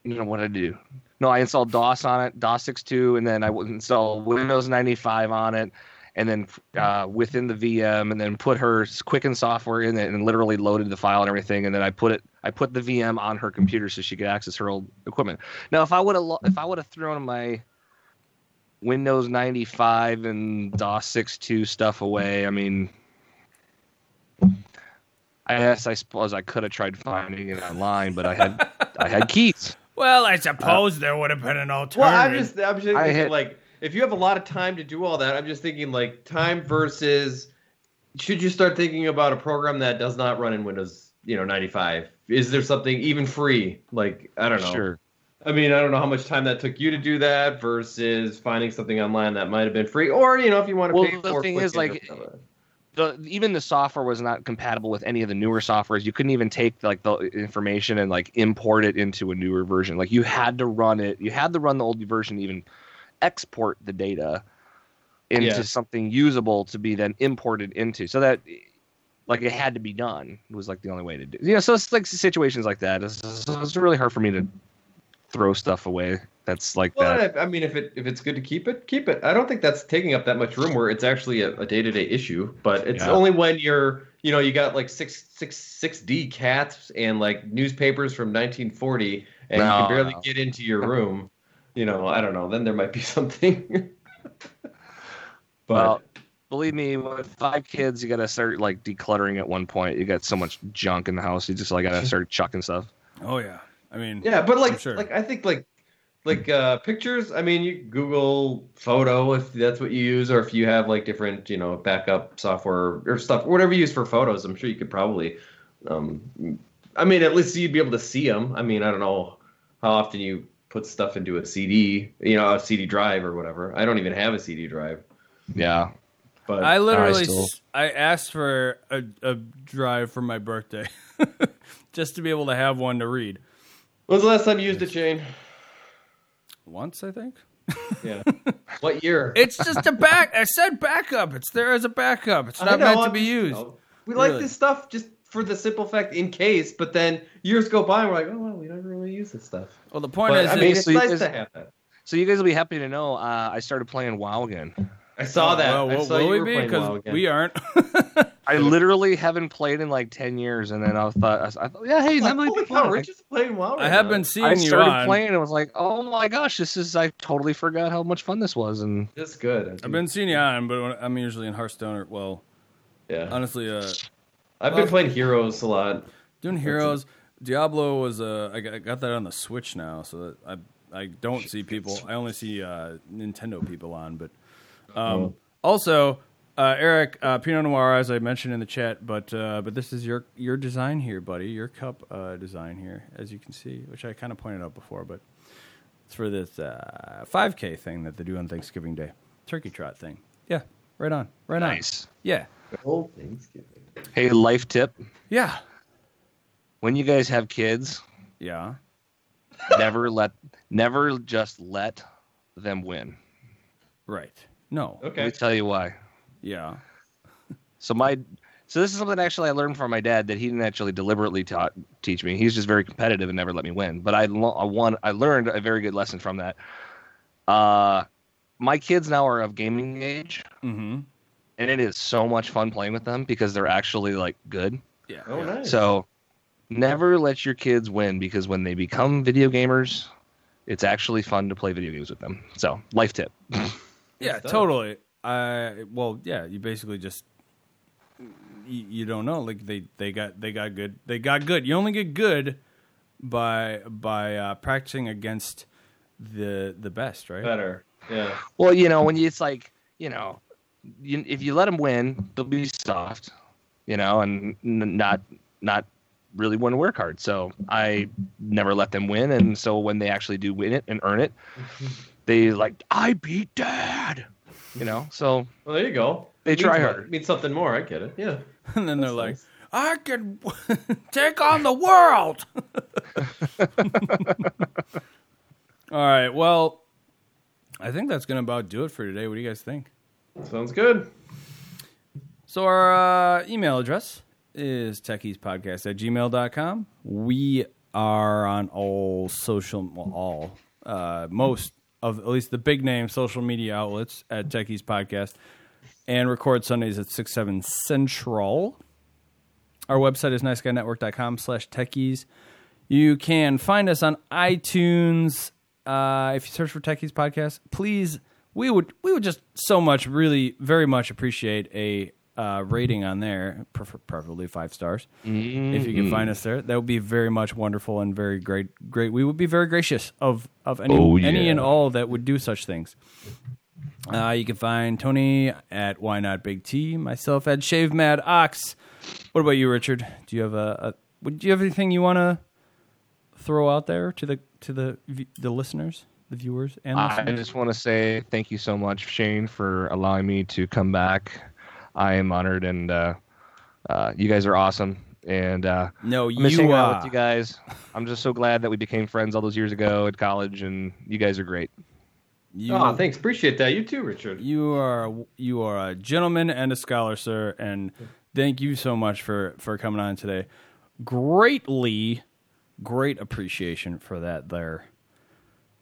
Speaker 3: you know what I do? No, I installed DOS on it, DOS 6.2, and then I installed Windows 95 on it and then uh, within the VM, and then put her Quicken software in it, and literally loaded the file and everything. And then I put it, I put the VM on her computer so she could access her old equipment. Now, if I would have, if I would have thrown my Windows 95 and DOS 6.2 stuff away, I mean, I guess I suppose I could have tried finding it online, but I had, I had [LAUGHS] keys.
Speaker 1: well, I suppose uh, there would have been an alternative.
Speaker 2: Well, I'm just, I'm just thinking,
Speaker 3: had-
Speaker 2: like, if you have a lot of time to do all that, I'm just thinking, like, time versus. Should you start thinking about a program that does not run in Windows, you know, 95? Is there something even free? Like, I don't know.
Speaker 3: Sure.
Speaker 2: I mean, I don't know how much time that took you to do that versus finding something online that might have been free, or you know, if you want to
Speaker 3: Well,
Speaker 2: pay
Speaker 3: the
Speaker 2: for
Speaker 3: thing is, like,
Speaker 2: or whatever.
Speaker 3: The even the software was not compatible with any of the newer softwares. You couldn't even take like the information and like import it into a newer version. Like you had to run it. You had to run the old version to even export the data into something usable to be then imported into. So that like it had to be done. It was like the only way to do. You know, so it's like situations like that. It's, it's really hard for me to throw stuff away. That's like
Speaker 2: Well,
Speaker 3: that.
Speaker 2: I I mean, if it if it's good to keep it, keep it. I don't think that's taking up that much room where it's actually a day to day issue. But it's
Speaker 3: Yeah.
Speaker 2: only when you're, you know, you got like six six six D cats and like newspapers from 1940, and you can barely
Speaker 3: no.
Speaker 2: get into your room. You know, I don't know. Then there might be [LAUGHS] something. but
Speaker 3: well, believe me, with five kids, you got to start like decluttering at one point. You got so much junk in the house. You just like got to start chucking stuff.
Speaker 1: oh yeah. I mean,
Speaker 2: yeah, but like
Speaker 1: sure.
Speaker 2: like I think like like uh pictures. I mean, you Google photo if that's what you use, or if you have like different you know backup software or stuff, whatever you use for photos. I'm sure you could probably. Um, I mean, at least you'd be able to see them. I mean, I don't know how often you put stuff into a CD, you know, a CD drive or whatever. I don't even have a CD drive,
Speaker 3: Yeah.
Speaker 2: but
Speaker 1: I literally
Speaker 3: still-
Speaker 1: s- I asked for a, a drive for my birthday, [LAUGHS] just to be able to have one to read.
Speaker 2: when's the last time you used a Shane?
Speaker 1: Once, I think.
Speaker 2: Yeah. [LAUGHS] what year?
Speaker 1: It's just a back. I said backup. It's there as a backup. It's not
Speaker 2: know,
Speaker 1: meant to be used.
Speaker 2: you know, we like this stuff just for the simple fact in case, but then years go by and we're like, oh well, we don't really use this stuff.
Speaker 1: Well, the point
Speaker 2: But,
Speaker 1: is,
Speaker 2: I mean, it's
Speaker 3: so you
Speaker 2: nice
Speaker 3: guys-
Speaker 2: to have that.
Speaker 3: So you guys will be happy to know uh, I started playing WoW again.
Speaker 2: I saw that.
Speaker 1: Well,
Speaker 2: I
Speaker 1: will,
Speaker 2: saw
Speaker 1: will
Speaker 2: you
Speaker 1: we
Speaker 2: were
Speaker 1: be?
Speaker 2: playing WoW
Speaker 1: Because we aren't. [LAUGHS]
Speaker 3: I literally haven't played in like ten years, and then I thought, I thought, yeah, hey,
Speaker 2: It's
Speaker 3: that
Speaker 2: like,
Speaker 3: might be
Speaker 2: cow,
Speaker 3: fun.
Speaker 2: Rich is playing WoW. Right
Speaker 1: I have
Speaker 2: now.
Speaker 1: been seeing
Speaker 3: I
Speaker 1: you
Speaker 3: started
Speaker 1: on.
Speaker 3: playing and was like, oh my gosh, this is I totally forgot how much fun this was, and
Speaker 2: It's good.
Speaker 1: I've been seeing you on, but I'm usually in Hearthstone. Or, well,
Speaker 2: Yeah.
Speaker 1: honestly, uh,
Speaker 2: I've been playing Heroes a lot.
Speaker 1: doing Heroes. Diablo was uh, I got, I got that on the Switch now, so that I I don't see people. I only see uh, Nintendo people on, but um, also. Uh, Eric, uh, Pinot Noir, as I mentioned in the chat, but uh, but this is your your design here, buddy. Your cup uh, design here, as you can see, which I kind of pointed out before, but it's for this uh, 5K thing that they do on Thanksgiving Day, turkey trot thing. Yeah, right on, right on.
Speaker 3: nice.
Speaker 1: Yeah,
Speaker 2: Old Thanksgiving.
Speaker 3: Hey, life tip:
Speaker 1: yeah,
Speaker 3: when you guys have kids,
Speaker 1: yeah.
Speaker 3: never let, never just let them win.
Speaker 1: Right. No.
Speaker 2: Okay.
Speaker 3: Let me tell you why.
Speaker 1: Yeah.
Speaker 3: So my so this is something actually I learned from my dad that he didn't actually deliberately taught teach me. He's just very competitive and never let me win. But I lo- I won I learned a very good lesson from that. Uh my kids now are of gaming age
Speaker 1: Mm-hmm.
Speaker 3: and it is so much fun playing with them because they're actually like good.
Speaker 1: Yeah.
Speaker 2: Oh, nice.
Speaker 3: So never let your kids win because when they become video gamers, it's actually fun to play video games with them. So, life tip.
Speaker 1: Yeah, totally. I well, yeah. You basically just you, you don't know. Like they they got they got good. They got good. You only get good by by uh, practicing against the the best, right?
Speaker 2: Better. Yeah.
Speaker 3: Well, you know, when you, it's like, you know, you, if you let them win, they'll be soft, you know, and n- not not really want to work hard. So I never let them win, and so when they actually do win it and earn it, [LAUGHS] they like I beat dad, you know. So
Speaker 2: Well, there you go.
Speaker 3: They
Speaker 2: Means
Speaker 3: try
Speaker 2: hard.
Speaker 3: harder.
Speaker 2: Means something more. I get it. Yeah. [LAUGHS]
Speaker 1: and then they're
Speaker 2: That's
Speaker 1: like,
Speaker 2: nice.
Speaker 1: I can [LAUGHS] take on the world. [LAUGHS] All right. Well, I think that's gonna about do it for today. What do you guys think?
Speaker 2: Sounds good.
Speaker 1: So our uh, email address is techiespodcast at gmail.com. We are on all social, well, all, uh, most of, at least the big name social media outlets at Techies Podcast and record Sundays at 6, 7 Central. Our website is niceguynetwork.com slash techies. You can find us on iTunes. Uh, if you search for Techies Podcast, please, we would we would just so much, really, very much appreciate a uh, rating on there, prefer- preferably five stars. If you can find us there, that would be very much wonderful and very great. Great, we would be very gracious of of any
Speaker 3: Oh,
Speaker 1: any and all that would do such things. Uh, you can find Tony at Why Not Big T, myself at Shave Mad Ox. What about you, Richard? Do you have a, a would you have anything you want to throw out there to the to the the listeners, the viewers, and
Speaker 3: I just want to say thank you so much, Shane, for allowing me to come back. I am honored, and uh, uh, you guys are awesome. And uh,
Speaker 1: no,
Speaker 3: I miss
Speaker 1: you
Speaker 3: hanging out
Speaker 1: are.
Speaker 3: with you guys. I'm just so glad that we became friends all those years ago at college, and you guys are great.
Speaker 1: You,
Speaker 2: oh, thanks. Appreciate that. You too, Richard.
Speaker 1: You are you are a gentleman and a scholar, sir, and thank you so much for for coming on today. Greatly, great appreciation for that. There.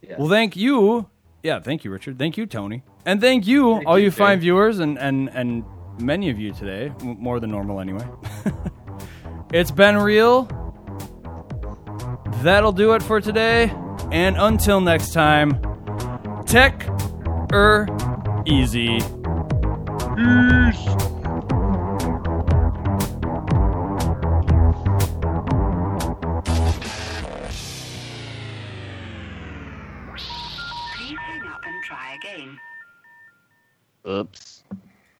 Speaker 2: Yes.
Speaker 1: Well, thank you. Yeah, thank you, Richard. Thank you, Tony, and thank you,
Speaker 2: Thank
Speaker 1: all
Speaker 2: you,
Speaker 1: you fine viewers, and and and many of you today, more than normal anyway. [LAUGHS] it's been real. That'll do it for today, and until next time, tech er easy.
Speaker 5: Please